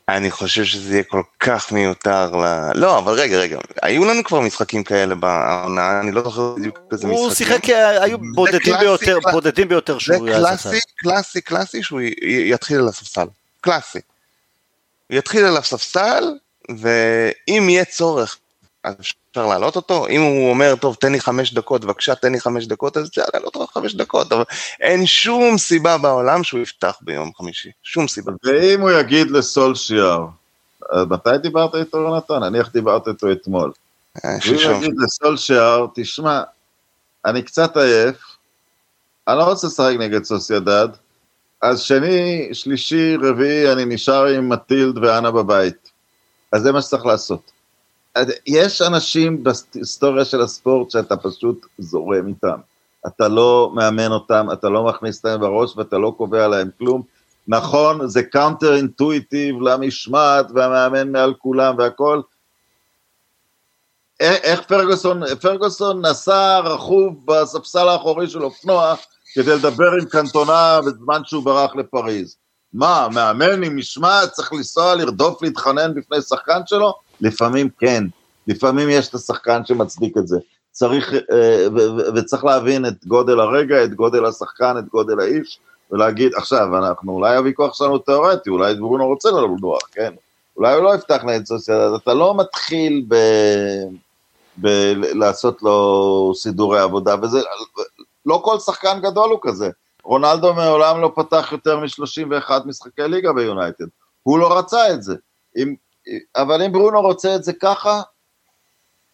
[SPEAKER 3] אני חושב שזה יהיה כל כך מיותר ל... לא, אבל רגע, רגע, היו לנו כבר משחקים כאלה בעונה, אני לא זוכר בדיוק איזה משחקים.
[SPEAKER 1] הוא שיחק, אה, היו בודדים
[SPEAKER 3] קלאסי,
[SPEAKER 1] ביותר,
[SPEAKER 3] קלאסי.
[SPEAKER 1] בודדים ביותר
[SPEAKER 3] זה
[SPEAKER 1] שהוא היה
[SPEAKER 3] קלאסי,
[SPEAKER 1] ספסל.
[SPEAKER 3] קלאסי, קלאסי שהוא יתחיל על הספסל. קלאסי. יתחיל על הספסל, ואם יהיה צורך, אז אפשר להעלות אותו. אם הוא אומר, טוב, תן לי חמש דקות, בבקשה, תן לי חמש דקות, אז אפשר להעלות אותו חמש דקות, אבל אין שום סיבה בעולם שהוא יפתח ביום חמישי. שום סיבה.
[SPEAKER 2] ואם הוא יגיד לסולשיאר, אה, מתי דיברת איתו יונתן? נניח דיברת איתו אתמול.
[SPEAKER 3] אה,
[SPEAKER 2] ואם
[SPEAKER 3] שלשום.
[SPEAKER 2] יגיד לסולשיאר, תשמע, אני קצת עייף, אני לא רוצה לשחק נגד סוסיידד, אז שני, שלישי, רביעי, אני נשאר עם מטילד ואנה בבית. אז זה מה שצריך לעשות. יש אנשים בהיסטוריה של הספורט שאתה פשוט זורם איתם. אתה לא מאמן אותם, אתה לא מכניס להם בראש ואתה לא קובע להם כלום. נכון, זה counter intuitive למשמעת והמאמן מעל כולם והכל. איך פרגוסון, פרגוסון נסע רכוב בספסל האחורי של אופנוע כדי לדבר עם קנטונה בזמן שהוא ברח לפריז. מה, מאמן עם משמעת צריך לנסוע, לרדוף, להתחנן בפני שחקן שלו? לפעמים כן, לפעמים יש את השחקן שמצדיק את זה. צריך, אה, וצריך להבין את גודל הרגע, את גודל השחקן, את גודל האיש, ולהגיד, עכשיו, אנחנו, אולי הוויכוח שלנו תיאורטי, אולי ברונו רוצה לנו לנוח, כן? אולי הוא לא יפתח נגד סוסיידד, אתה לא מתחיל ב... ב... לעשות לו סידורי עבודה, וזה, לא כל שחקן גדול הוא כזה. רונלדו מעולם לא פתח יותר מ-31 משחקי ליגה ביונייטד. הוא לא רצה את זה. אם, אבל אם ברונו רוצה את זה ככה,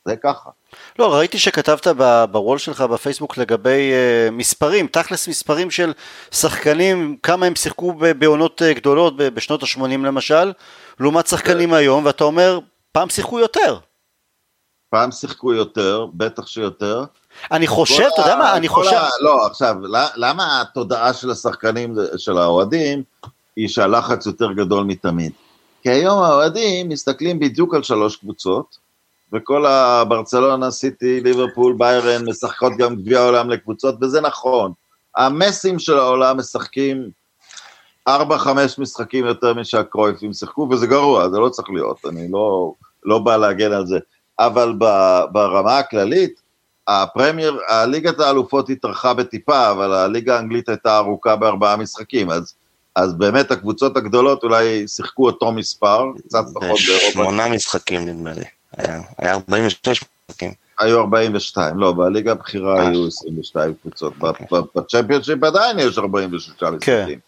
[SPEAKER 2] זה ככה.
[SPEAKER 1] לא, ראיתי שכתבת בוול שלך בפייסבוק לגבי uh, מספרים, תכלס מספרים של שחקנים, כמה הם שיחקו בעונות uh, גדולות בשנות ה-80 למשל, לעומת שחקנים היום, ואתה אומר, פעם שיחקו יותר.
[SPEAKER 2] פעם שיחקו יותר, בטח שיותר.
[SPEAKER 1] אני חושב, אתה יודע מה, אני חושב... ה,
[SPEAKER 2] לא, עכשיו, למה התודעה של השחקנים, של האוהדים, היא שהלחץ יותר גדול מתמיד? כי היום האוהדים מסתכלים בדיוק על שלוש קבוצות, וכל הברצלונה, סיטי, ליברפול, ביירן, משחקות גם גביע העולם לקבוצות, וזה נכון. המסים של העולם משחקים 4-5 משחקים יותר משהקרויפים שיחקו, וזה גרוע, זה לא צריך להיות, אני לא, לא בא להגן על זה. אבל ברמה הכללית, הפרמייר, הליגת האלופות התארכה בטיפה, אבל הליגה האנגלית הייתה ארוכה בארבעה משחקים, אז, אז באמת הקבוצות הגדולות אולי שיחקו אותו מספר, קצת פחות באירופה.
[SPEAKER 3] שמונה משחקים נדמה לי. היה, היה 46 משחקים.
[SPEAKER 2] היו 42, לא, בליגה הבכירה אה. היו 22 קבוצות, בצ'מפיונשיפ עדיין יש 46 כן. משחקים.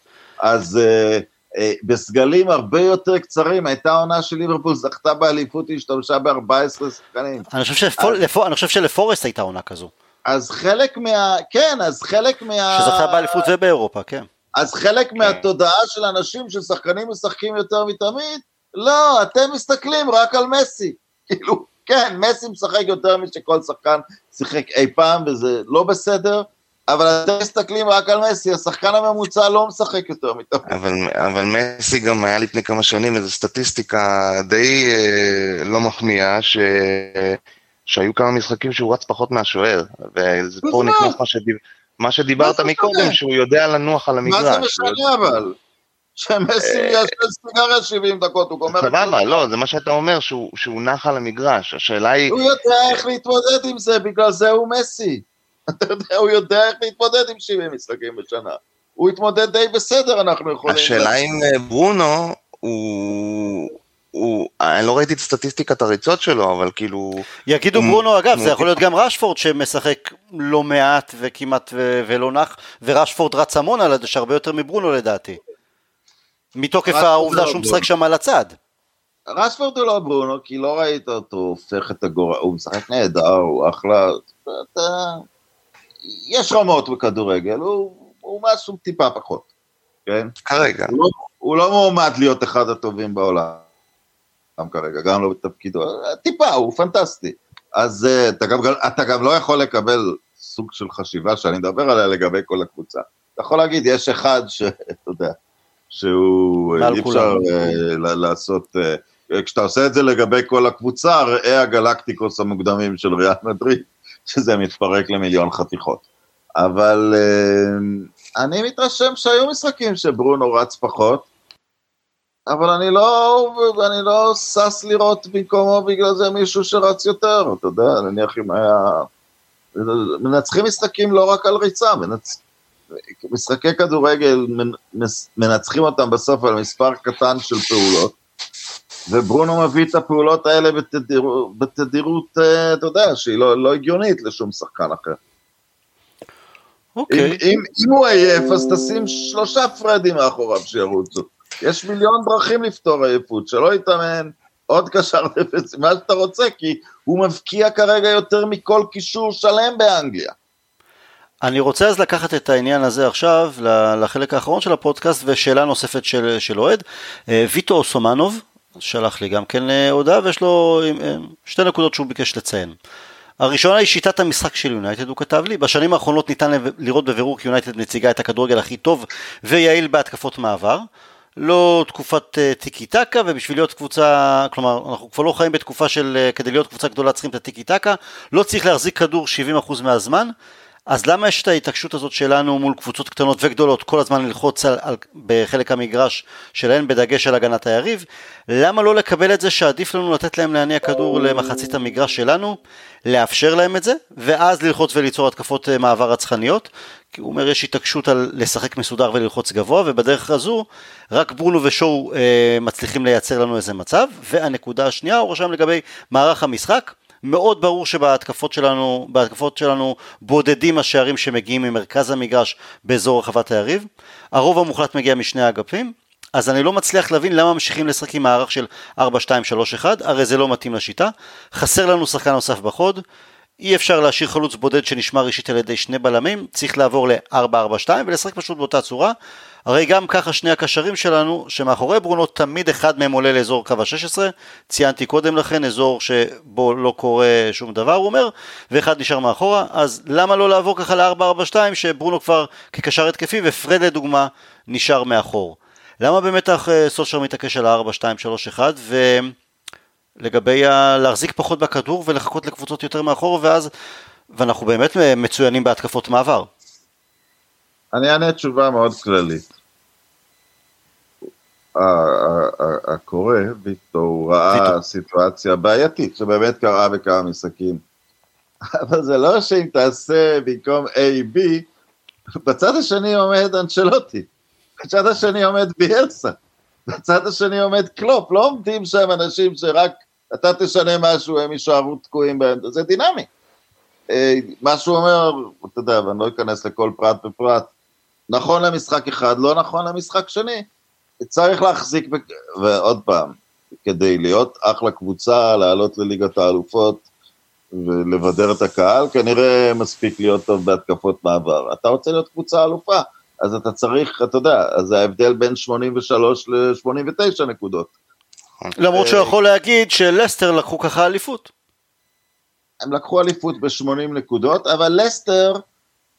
[SPEAKER 2] אז uh, uh, בסגלים הרבה יותר קצרים, הייתה עונה של ליברפול, זכתה באליפות, היא השתמשה ב-14 שחקנים.
[SPEAKER 1] אז, אני חושב שלפורסט הייתה עונה כזו.
[SPEAKER 2] אז חלק מה... כן, אז חלק מה...
[SPEAKER 1] שזכתה באליפות ובאירופה, כן.
[SPEAKER 2] אז חלק מהתודעה של אנשים ששחקנים משחקים יותר מתמיד, לא, אתם מסתכלים רק על מסי. כאילו, כן, מסי משחק יותר משכל שחקן שיחק אי פעם, וזה לא בסדר, אבל אתם מסתכלים רק על מסי, השחקן הממוצע לא משחק יותר מתמיד.
[SPEAKER 3] אבל, אבל מסי גם היה לפני כמה שנים איזו סטטיסטיקה די אה, לא מחמיאה, ש... שהיו כמה משחקים שהוא רץ פחות מהשוער, ופה נכנס מה, שדיב... מה שדיברת מקודם, שהוא יודע לנוח על המגרש.
[SPEAKER 2] מה זה משנה אבל? שמסי אה, יעשן סיגריה 70 דקות, הוא גומר.
[SPEAKER 3] סבבה, לא, זה מה שאתה אומר, שהוא נח על המגרש, השאלה היא...
[SPEAKER 2] הוא יודע איך להתמודד עם זה, בגלל זה הוא מסי. אתה יודע, הוא יודע איך להתמודד עם 70 משחקים בשנה. הוא התמודד די בסדר, אנחנו יכולים...
[SPEAKER 3] השאלה אם אה, ברונו, הוא... הוא, אני לא ראיתי את סטטיסטיקת הריצות שלו, אבל כאילו...
[SPEAKER 1] יגידו ברונו, אגב, זה יכול להיות גם רשפורד שמשחק לא מעט וכמעט ולא נח, ורשפורד רץ המון על הדשא, הרבה יותר מברונו לדעתי. מתוקף העובדה שהוא משחק שם על הצד.
[SPEAKER 2] רשפורד הוא לא ברונו, כי לא ראית אותו הופך את הגורל, הוא משחק נהדר, הוא אחלה, אתה... יש רמות בכדורגל, הוא, הוא משהו טיפה פחות, כן?
[SPEAKER 3] כרגע.
[SPEAKER 2] הוא לא, הוא לא מועמד להיות אחד הטובים בעולם, גם כרגע, גם לא בתפקידו, טיפה, הוא פנטסטי. אז אה, אתה גם, אתה גם לא יכול לקבל סוג של חשיבה שאני מדבר עליה לגבי כל הקבוצה. אתה יכול להגיד, יש אחד שאתה יודע, שהוא, אי אפשר uh, לעשות, uh, כשאתה עושה את זה לגבי כל הקבוצה, ראה הגלקטיקוס המוקדמים של ריאל מדריד, שזה מתפרק למיליון חתיכות. אבל uh, אני מתרשם שהיו משחקים שברונו רץ פחות, אבל אני לא, אני לא שש לראות במקומו בגלל זה מישהו שרץ יותר, אתה יודע, נניח אם היה... מנצחים משחקים לא רק על ריצה, מנצ... משחקי כדורגל מנצחים אותם בסוף על מספר קטן של פעולות, וברונו מביא את הפעולות האלה בתדיר, בתדירות, אה, אתה יודע, שהיא לא, לא הגיונית לשום שחקן אחר.
[SPEAKER 1] אוקיי.
[SPEAKER 2] אם, אם, אם הוא עייף, אז תשים שלושה פרדים מאחוריו שירוצו. יש מיליון דרכים לפתור עייפות, שלא יתאמן, עוד קשר דפס, מה שאתה רוצה, כי הוא מבקיע כרגע יותר מכל קישור שלם באנגליה.
[SPEAKER 1] אני רוצה אז לקחת את העניין הזה עכשיו לחלק האחרון של הפודקאסט ושאלה נוספת של, של אוהד. אה, ויטו אוסומנוב שלח לי גם כן אה, הודעה ויש לו אה, שתי נקודות שהוא ביקש לציין. הראשונה היא שיטת המשחק של יונייטד, הוא כתב לי, בשנים האחרונות ניתן לראות בבירור כי יונייטד מציגה את הכדורגל הכי טוב ויעיל בהתקפות מעבר. לא תקופת טיקי טקה ובשביל להיות קבוצה, כלומר אנחנו כבר לא חיים בתקופה של כדי להיות קבוצה גדולה צריכים את הטיקי טקה, לא צריך להחזיק כדור 70% מהזמן, אז למה יש את ההתעקשות הזאת שלנו מול קבוצות קטנות וגדולות כל הזמן ללחוץ על, על, בחלק המגרש שלהן בדגש על הגנת היריב? למה לא לקבל את זה שעדיף לנו לתת להם להניע כדור למחצית המגרש שלנו, לאפשר להם את זה, ואז ללחוץ וליצור התקפות אה, מעבר רצחניות? כי הוא אומר יש התעקשות על לשחק מסודר וללחוץ גבוה, ובדרך הזו רק ברונו ושואו אה, מצליחים לייצר לנו איזה מצב. והנקודה השנייה הוא רשם לגבי מערך המשחק. מאוד ברור שבהתקפות שלנו, בהתקפות שלנו בודדים השערים שמגיעים ממרכז המגרש באזור רחבת היריב. הרוב המוחלט מגיע משני האגפים, אז אני לא מצליח להבין למה ממשיכים לשחק עם מערך של 4-2-3-1, הרי זה לא מתאים לשיטה. חסר לנו שחקן נוסף בחוד, אי אפשר להשאיר חלוץ בודד שנשמר אישית על ידי שני בלמים, צריך לעבור ל-4-4-2 ולשחק פשוט באותה צורה. הרי גם ככה שני הקשרים שלנו, שמאחורי ברונו תמיד אחד מהם עולה לאזור קו ה-16, ציינתי קודם לכן, אזור שבו לא קורה שום דבר, הוא אומר, ואחד נשאר מאחורה, אז למה לא לעבור ככה ל-442, שברונו כבר כקשר התקפי, ופרד לדוגמה נשאר מאחור. למה באמת סושר מתעקש על ה-4-2-3-1, ולגבי ה... להחזיק פחות בכדור ולחכות לקבוצות יותר מאחור, ואז, ואנחנו באמת מצוינים בהתקפות מעבר.
[SPEAKER 2] אני אענה תשובה מאוד כללית. הקורא, ויקטור, הוא ראה סיטואציה בעייתית, שבאמת קרה בכמה משחקים. אבל זה לא שאם תעשה במקום A, B, בצד השני עומד אנצ'לוטי, בצד השני עומד ביאלסה, בצד השני עומד קלופ, לא עומדים שם אנשים שרק אתה תשנה משהו, הם יישארו תקועים בעמדה, זה דינמי. אה, מה שהוא אומר, אתה יודע, ואני לא אכנס לכל פרט ופרט, נכון למשחק אחד, לא נכון למשחק שני. צריך להחזיק, ב... ועוד פעם, כדי להיות אחלה קבוצה, לעלות לליגת האלופות ולבדר את הקהל, כנראה מספיק להיות טוב בהתקפות מעבר. אתה רוצה להיות קבוצה אלופה, אז אתה צריך, אתה יודע, אז זה ההבדל בין 83 ל-89 נקודות.
[SPEAKER 1] למרות שהוא יכול להגיד שלסטר לקחו ככה אליפות.
[SPEAKER 2] הם לקחו אליפות ב-80 נקודות, אבל לסטר,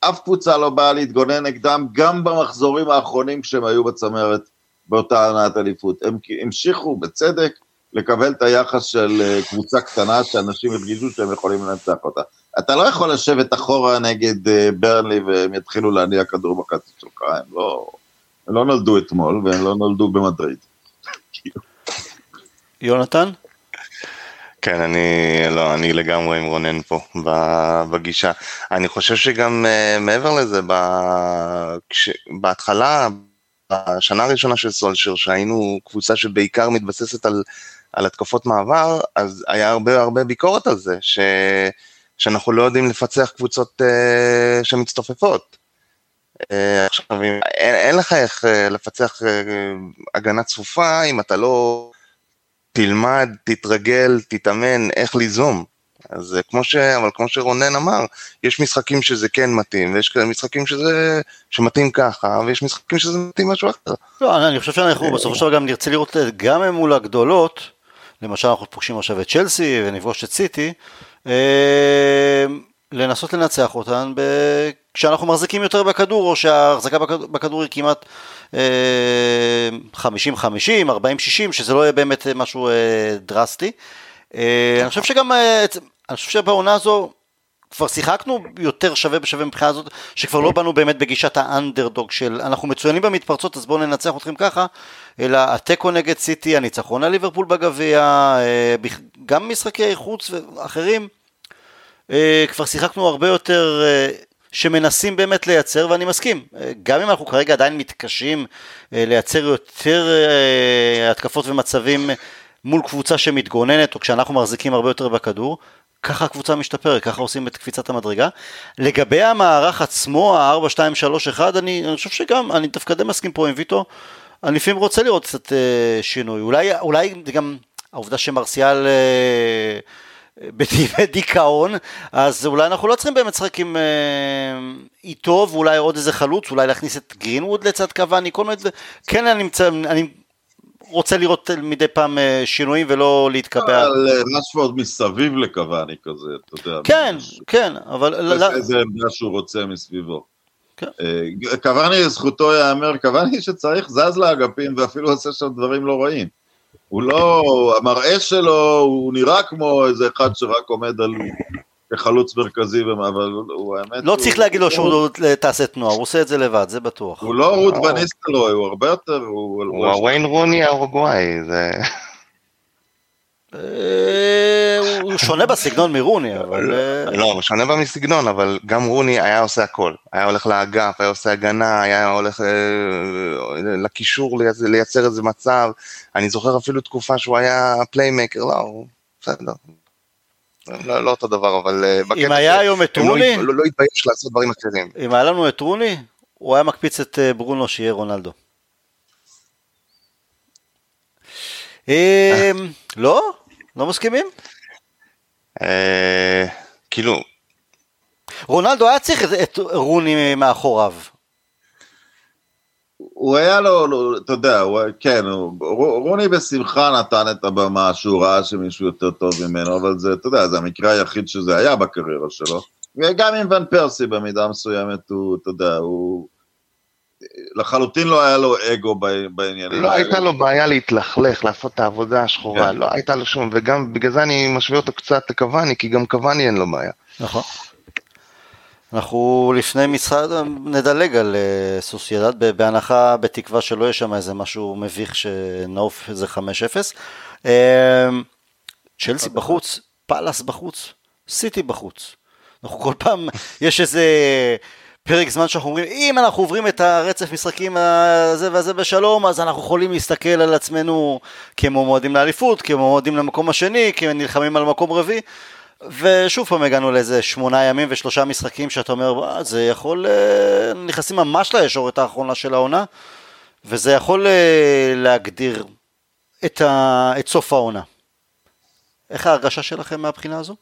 [SPEAKER 2] אף קבוצה לא באה להתגונן נגדם, גם במחזורים האחרונים כשהם היו בצמרת באותה עונת אליפות. הם המשיכו, בצדק, לקבל את היחס של אה, קבוצה קטנה שאנשים הרגישו שהם יכולים לנצח אותה. אתה לא יכול לשבת אחורה נגד אה, ברנלי והם יתחילו להניע כדור בחצי שלך, הם לא, הם לא נולדו אתמול והם לא נולדו במדריד.
[SPEAKER 1] יונתן?
[SPEAKER 3] כן, אני, לא, אני לגמרי עם רונן פה בגישה. אני חושב שגם uh, מעבר לזה, ב, כש, בהתחלה, בשנה הראשונה של סולשר, שהיינו קבוצה שבעיקר מתבססת על, על התקפות מעבר, אז היה הרבה הרבה ביקורת על זה, ש, שאנחנו לא יודעים לפצח קבוצות uh, שמצטופפות. Uh, עכשיו, אין, אין לך איך uh, לפצח uh, הגנה צפופה אם אתה לא תלמד, תתרגל, תתאמן, איך ליזום. אז כמו ש... אבל כמו שרונן אמר, יש משחקים שזה כן מתאים, ויש משחקים שזה... שמתאים ככה, ויש משחקים שזה מתאים משהו אחר.
[SPEAKER 1] לא, אני חושב שאנחנו בסופו של דבר גם נרצה לראות גם מול הגדולות, למשל אנחנו פוגשים עכשיו את צ'לסי ונפגוש את סיטי, אה, לנסות לנצח אותן ב... כשאנחנו מחזיקים יותר בכדור, או שההחזקה בכדור היא כמעט 50-50, 40-60, שזה לא יהיה באמת משהו אה, דרסטי. אה, אני חושב שגם, אה, אני חושב שבעונה הזו כבר שיחקנו יותר שווה בשווה מבחינה הזאת, שכבר לא באנו באמת בגישת האנדרדוג של אנחנו מצוינים במתפרצות אז בואו ננצח אתכם ככה, אלא התיקו נגד סיטי, הניצחון על ליברפול בגביע, גם משחקי חוץ ואחרים, כבר שיחקנו הרבה יותר שמנסים באמת לייצר, ואני מסכים, גם אם אנחנו כרגע עדיין מתקשים אה, לייצר יותר אה, התקפות ומצבים מול קבוצה שמתגוננת, או כשאנחנו מחזיקים הרבה יותר בכדור, ככה הקבוצה משתפרת, ככה עושים את קפיצת המדרגה. לגבי המערך עצמו, ה-4-2-3-1, אני, אני חושב שגם, אני דווקא די מסכים פה עם ויטו, אני לפעמים רוצה לראות קצת אה, שינוי. אולי, אולי גם העובדה שמרסיאל... אה, בדיכאון, אז אולי אנחנו לא צריכים באמת לשחק עם אה, איתו ואולי עוד איזה חלוץ, אולי להכניס את גרינווד לצד קוואני, כל מיני, כן אני, מצא, אני רוצה לראות מדי פעם אה, שינויים ולא להתקבע.
[SPEAKER 2] אבל אה, רשפורד מסביב לקוואני כזה, אתה יודע.
[SPEAKER 1] כן, כן, אבל...
[SPEAKER 2] איזה עמדה שהוא רוצה מסביבו. כן. קוואני, זכותו ייאמר, קוואני שצריך זז לאגפים ואפילו עושה שם דברים לא רעים. הוא לא, המראה שלו, הוא נראה כמו איזה אחד שרק עומד על כחלוץ מרכזי, אבל הוא האמת...
[SPEAKER 1] לא צריך להגיד לו שהוא תעשה תנועה, הוא עושה את זה לבד, זה בטוח.
[SPEAKER 2] הוא לא רות וניסטלוי, הוא הרבה יותר...
[SPEAKER 3] הוא הוויין רוני האורוגוואי, זה...
[SPEAKER 1] אה, הוא שונה בסגנון מרוני, אבל...
[SPEAKER 3] אה, לא, הוא שונה בסגנון, אבל גם רוני היה עושה הכל. היה הולך לאגף, היה עושה הגנה, היה הולך אה, לקישור לייצר איזה מצב. אני זוכר אפילו תקופה שהוא היה פליימקר, לא, הוא בסדר. לא, לא אותו דבר, אבל
[SPEAKER 1] אם היה היום את
[SPEAKER 3] לא,
[SPEAKER 1] רוני,
[SPEAKER 3] לא, לא התבייש לעשות דברים אחרים.
[SPEAKER 1] אם היה לנו את רוני, הוא היה מקפיץ את ברונו שיהיה רונלדו. אה, לא? לא מסכימים?
[SPEAKER 3] אה, כאילו,
[SPEAKER 1] רונלדו היה צריך את- רוני מאחוריו.
[SPEAKER 2] הוא היה לו, אתה יודע, הוא, כן, הוא, רוני בשמחה נתן את הבמה שהוא ראה שמישהו יותר טוב ממנו, אבל זה, אתה יודע, זה המקרה היחיד שזה היה בקריירה שלו. וגם עם ון פרסי במידה מסוימת, הוא, אתה יודע, הוא... לחלוטין לא היה לו אגו ב- בעניינים
[SPEAKER 3] לא. הייתה לו בעיה להתלכלך, לעשות את העבודה השחורה,
[SPEAKER 2] כן.
[SPEAKER 3] לא הייתה לו שום, וגם בגלל זה אני משווה אותו קצת לקוואני, כי גם קוואני אין לו בעיה.
[SPEAKER 1] נכון. אנחנו לפני משחק, נדלג על אה, סוסיידד בהנחה, בתקווה שלא יהיה שם איזה משהו מביך שנעוף איזה 5-0. אה, צ'לסי בחוץ, פאלאס בחוץ, סיטי בחוץ. אנחנו כל פעם, יש איזה פרק זמן שאנחנו אומרים, אם אנחנו עוברים את הרצף משחקים הזה והזה בשלום, אז אנחנו יכולים להסתכל על עצמנו כמועמדים לאליפות, כמועמדים למקום השני, כנלחמים על מקום רביעי. ושוב פעם הגענו לאיזה שמונה ימים ושלושה משחקים שאתה אומר, "וואו, זה יכול, אה, נכנסים ממש לישורת האחרונה של העונה, וזה יכול אה, להגדיר את, ה, את סוף העונה. איך ההרגשה שלכם מהבחינה הזו?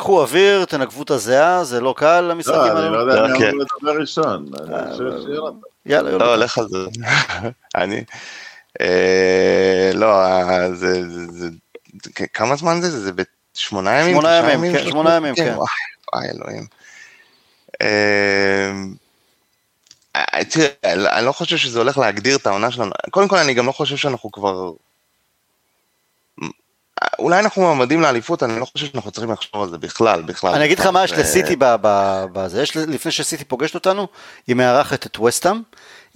[SPEAKER 1] קחו אוויר, תנגבו את הזיעה, זה לא קל
[SPEAKER 2] לא,
[SPEAKER 1] המשחקים
[SPEAKER 2] אני לא. יודע מי
[SPEAKER 3] כן.
[SPEAKER 2] אמור לדבר ראשון. אני
[SPEAKER 1] אה,
[SPEAKER 2] חושב שיונתן.
[SPEAKER 1] יאללה, יאללה.
[SPEAKER 3] לא, לך על זה. אני... אה, לא, אה, זה... כמה זמן זה? זה בשמונה ימים?
[SPEAKER 1] שמונה ימים, כן, שמונה ימים, כן.
[SPEAKER 3] וואי, אלוהים. תראה, אני לא חושב שזה הולך להגדיר את העונה שלנו. קודם כל, אני גם לא חושב שאנחנו כבר... אולי אנחנו מועמדים לאליפות, אני לא חושב שאנחנו צריכים לחשוב על זה בכלל, בכלל.
[SPEAKER 1] אני אגיד לך מה יש
[SPEAKER 3] זה-
[SPEAKER 1] לסיטי ב- ב- בזה, יש לפני שסיטי פוגשת אותנו, היא מארחת את וסטאם,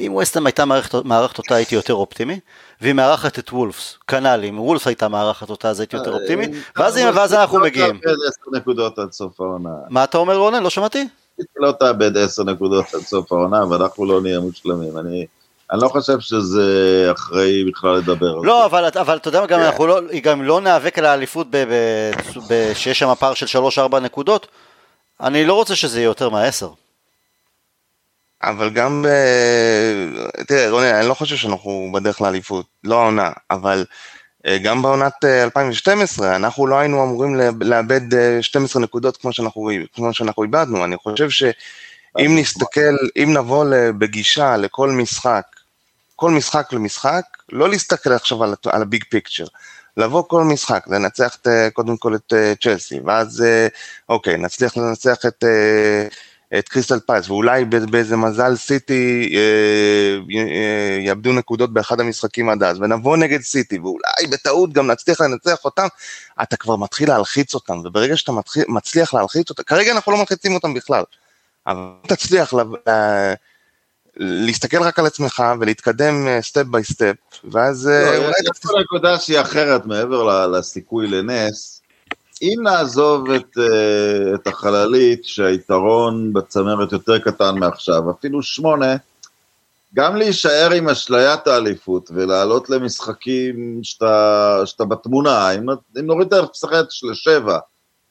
[SPEAKER 1] אם וסטאם הייתה מארחת, אותה הייתי יותר אופטימי, והיא מארחת את וולפס, כנ"ל, אם וולפס הייתה מארחת אותה אז הייתי יותר אופטימי, ואז,
[SPEAKER 2] אבל
[SPEAKER 1] ואז אנחנו
[SPEAKER 2] לא
[SPEAKER 1] מגיעים. מה אתה אומר רונן? לא שמעתי?
[SPEAKER 2] לא תאבד עשר נקודות עד סוף העונה, ואנחנו לא נהיה מושלמים. אני, אני לא חושב שזה אחראי בכלל לדבר על
[SPEAKER 1] לא,
[SPEAKER 2] זה.
[SPEAKER 1] אבל, אבל אתה יודע מה, גם
[SPEAKER 3] כן.
[SPEAKER 1] אנחנו לא, גם לא ניאבק על האליפות ב- ב- ב- שיש שם פער של 3-4 נקודות, אני לא רוצה שזה יהיה יותר מהעשר.
[SPEAKER 3] אבל גם ב... תראה, רוני, אני לא חושב שאנחנו בדרך לאליפות, לא העונה, אבל אה, גם בעונת אה, 2012, אנחנו לא היינו אמורים לאב- לאבד אה, 12 נקודות כמו שאנחנו, כמו שאנחנו איבדנו. אני חושב שאם נסתכל, אם נבוא בגישה לכל משחק, כל משחק למשחק, לא להסתכל עכשיו על, על ה big picture. לבוא כל משחק, לנצח את, אה, קודם כל את אה, צ'לסי, ואז אה, אוקיי, נצליח לנצח את, את קריסטל פאלאס, ואולי בא- באיזה מזל סיטי יאבדו נקודות באחד המשחקים עד אז, ונבוא נגד סיטי, ואולי בטעות גם נצליח לנצח אותם, אתה כבר מתחיל להלחיץ אותם, וברגע שאתה מתחיל, מצליח להלחיץ אותם, כרגע אנחנו לא מלחיצים אותם בכלל, אבל תצליח ל, ל, להסתכל רק על עצמך ולהתקדם step by step, ואז אה,
[SPEAKER 2] לא,
[SPEAKER 3] אולי
[SPEAKER 2] יש פה נקודה שהיא אחרת מעבר לסיכוי לנס. אם נעזוב את, אה, את החללית, שהיתרון בצמרת יותר קטן מעכשיו, אפילו שמונה, גם להישאר עם אשליית האליפות ולעלות למשחקים שאתה, שאתה בתמונה, אם, אם נוריד את ההפסחת לשבע,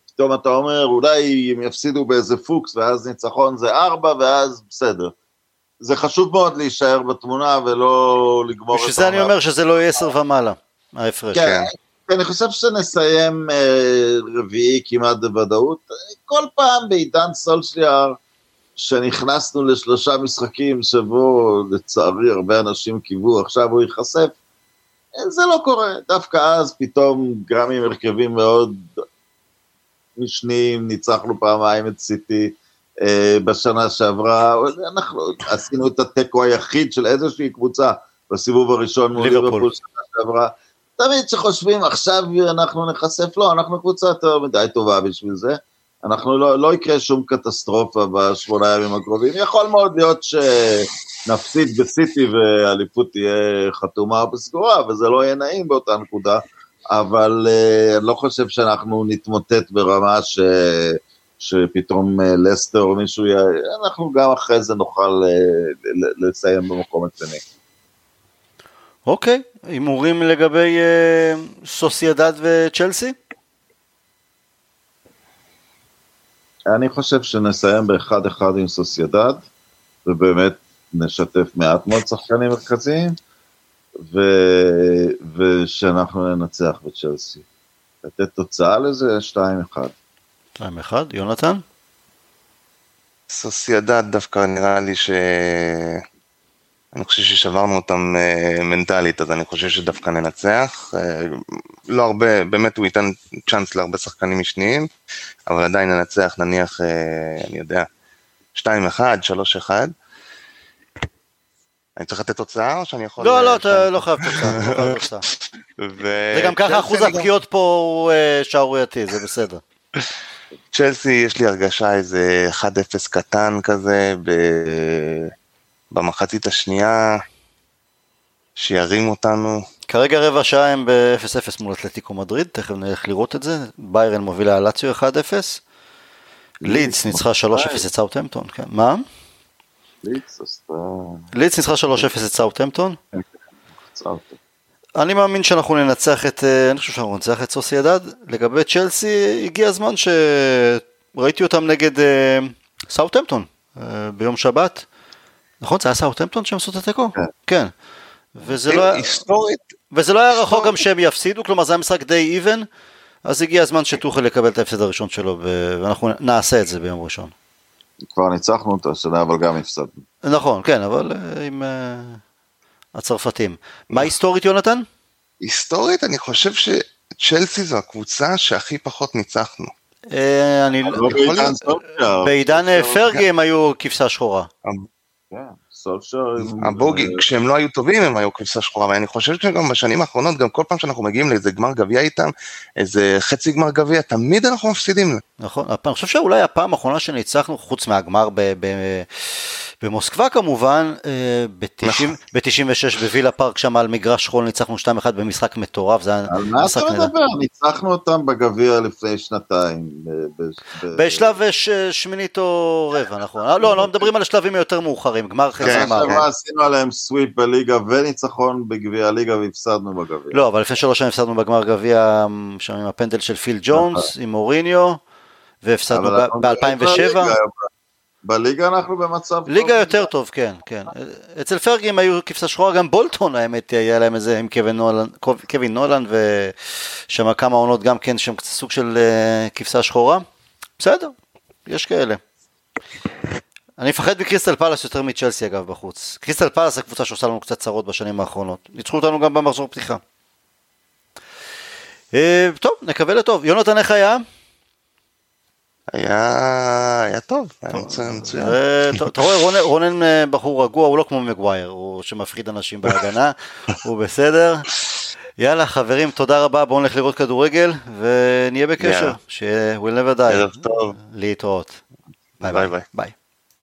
[SPEAKER 2] פתאום אתה אומר, אולי הם יפסידו באיזה פוקס, ואז ניצחון זה ארבע, ואז בסדר. זה חשוב מאוד להישאר בתמונה ולא לגמור את
[SPEAKER 1] בשביל זה אני. אומר שזה לא יהיה 10 ומעלה, ההפרש.
[SPEAKER 2] כן, אני חושב שנסיים אה, רביעי כמעט בוודאות. כל פעם בעידן סולשיאר, שנכנסנו לשלושה משחקים שבו לצערי הרבה אנשים קיוו, עכשיו הוא ייחשף, אה, זה לא קורה. דווקא אז פתאום, גם עם הרכבים מאוד משניים, ניצחנו פעמיים את סיטי בשנה שעברה, אנחנו עשינו את התיקו היחיד של איזושהי קבוצה בסיבוב הראשון מול
[SPEAKER 1] ליברפול.
[SPEAKER 2] שנה שעברה. תמיד כשחושבים עכשיו אנחנו נחשף, לא, אנחנו קבוצה יותר מדי טובה בשביל זה. אנחנו לא, לא יקרה שום קטסטרופה בשמונה ימים הקרובים. יכול מאוד להיות שנפסיד בסיטי והאליפות תהיה חתומה וסגורה, וזה לא יהיה נעים באותה נקודה, אבל uh, אני לא חושב שאנחנו נתמוטט ברמה ש... שפתאום uh, לסטר או מישהו, י... אנחנו גם אחרי זה נוכל ל- לסיים במקום השני.
[SPEAKER 1] אוקיי, הימורים לגבי אה, סוסיידד וצ'לסי?
[SPEAKER 2] אני חושב שנסיים באחד אחד עם סוסיידד, ובאמת נשתף מעט מאוד שחקנים מרכזיים, ו... ושאנחנו ננצח בצ'לסי. לתת תוצאה לזה 2-1.
[SPEAKER 1] 2-1, יונתן?
[SPEAKER 3] סוסיידד דווקא נראה לי ש... אני חושב ששברנו אותם uh, מנטלית, אז אני חושב שדווקא ננצח. Uh, לא הרבה, באמת הוא ייתן צ'אנס להרבה שחקנים משניים, אבל עדיין ננצח, נניח, uh, אני יודע, 2-1, 3-1. אני צריך לתת תוצאה או שאני יכול...
[SPEAKER 1] לא, לא, אתה לא חייב תוצאה. זה גם ככה אחוז הפגיעות פה הוא שערורייתי, זה בסדר.
[SPEAKER 3] צ'לסי, יש לי הרגשה איזה 1-0 קטן כזה, ב... במחצית השנייה, שירים אותנו.
[SPEAKER 1] כרגע רבע שעה הם ב-0-0 מול אתלטיקו מדריד, תכף נלך לראות את זה. ביירן מובילה לאציו 1-0. לידס ניצחה 3-0 את סאוטהמפטון, כן. מה?
[SPEAKER 2] לידס עשתה...
[SPEAKER 1] לידס ניצחה 3-0 את סאוטהמפטון. אני מאמין שאנחנו ננצח את, אה, אני חושב שאנחנו ננצח את סוסיידד. לגבי צ'לסי, הגיע הזמן שראיתי אותם נגד אה, סאוטהמפטון אה, ביום שבת. נכון? זה היה סאוטהמפטון שהם עשו את התיקו? כן. כן. וזה לא, היסטורית. וזה לא היה רחוק גם שהם יפסידו, כלומר זה היה משחק די איבן, אז הגיע הזמן שטוחל יקבל את ההפסד הראשון שלו, ואנחנו נעשה את זה ביום ראשון.
[SPEAKER 2] כבר ניצחנו אותו השנה, אבל גם הפסדנו.
[SPEAKER 1] נכון, כן, אבל עם הצרפתים. מה היסטורית, יונתן?
[SPEAKER 3] היסטורית, אני חושב שצ'לסי זו הקבוצה שהכי פחות ניצחנו.
[SPEAKER 1] אה, אני לא... בעידן פרגי הם היו כבשה שחורה.
[SPEAKER 2] כן, סולשר...
[SPEAKER 3] הבוגי, כשהם לא היו טובים הם היו כבשה שחורה, ואני חושב שגם בשנים האחרונות, גם כל פעם שאנחנו מגיעים לאיזה גמר גביע איתם, איזה חצי גמר גביע, תמיד אנחנו מפסידים.
[SPEAKER 1] נכון, אני חושב שאולי הפעם האחרונה שניצחנו, חוץ מהגמר במוסקבה כמובן, אה, ב-96 נכון. בווילה פארק שם על מגרש חול ניצחנו 2-1 במשחק מטורף, זה היה
[SPEAKER 2] משחק נהדר. על מה אתה מדבר? ניצחנו אותם בגביע לפני שנתיים.
[SPEAKER 1] בשלב שמינית או רבע, נכון. לא, לא מדברים על השלבים היותר מאוחרים, גמר חצי
[SPEAKER 2] כן, גמר. כן, עשינו עליהם סוויפ בליגה וניצחון בגביע הליגה והפסדנו בגביע.
[SPEAKER 1] לא, אבל לפני שלוש שנים הפסדנו בגמר גביע שם עם הפנדל של פיל ג'ונס, נכון. עם מוריניו, והפסדנו ב-2007.
[SPEAKER 2] בליגה אנחנו במצב
[SPEAKER 1] ליגה טוב. יותר טוב, כן, כן. אצל פרגים היו כבשה שחורה, גם בולטון האמת, היה להם איזה עם קווין נולן, קווין נולן ושם כמה עונות גם כן, שם סוג של uh, כבשה שחורה. בסדר, יש כאלה. אני מפחד מקריסטל פלאס יותר מצ'לסי אגב בחוץ. קריסטל פלאס הקבוצה שעושה לנו קצת צרות בשנים האחרונות. ניצחו אותנו גם במחזור פתיחה. אה, טוב, נקווה לטוב. יונתן איך היה?
[SPEAKER 3] היה, היה טוב, היה מצוין.
[SPEAKER 1] אתה רואה, רונן אה, בחור רגוע, הוא לא כמו מגווייר, הוא שמפחיד אנשים בהגנה, הוא בסדר. יאללה חברים, תודה רבה, בואו נלך לראות כדורגל ונהיה בקשר, ש- we'll never die.
[SPEAKER 3] ערב טוב.
[SPEAKER 1] להתראות.
[SPEAKER 3] ביי ביי.
[SPEAKER 1] ביי.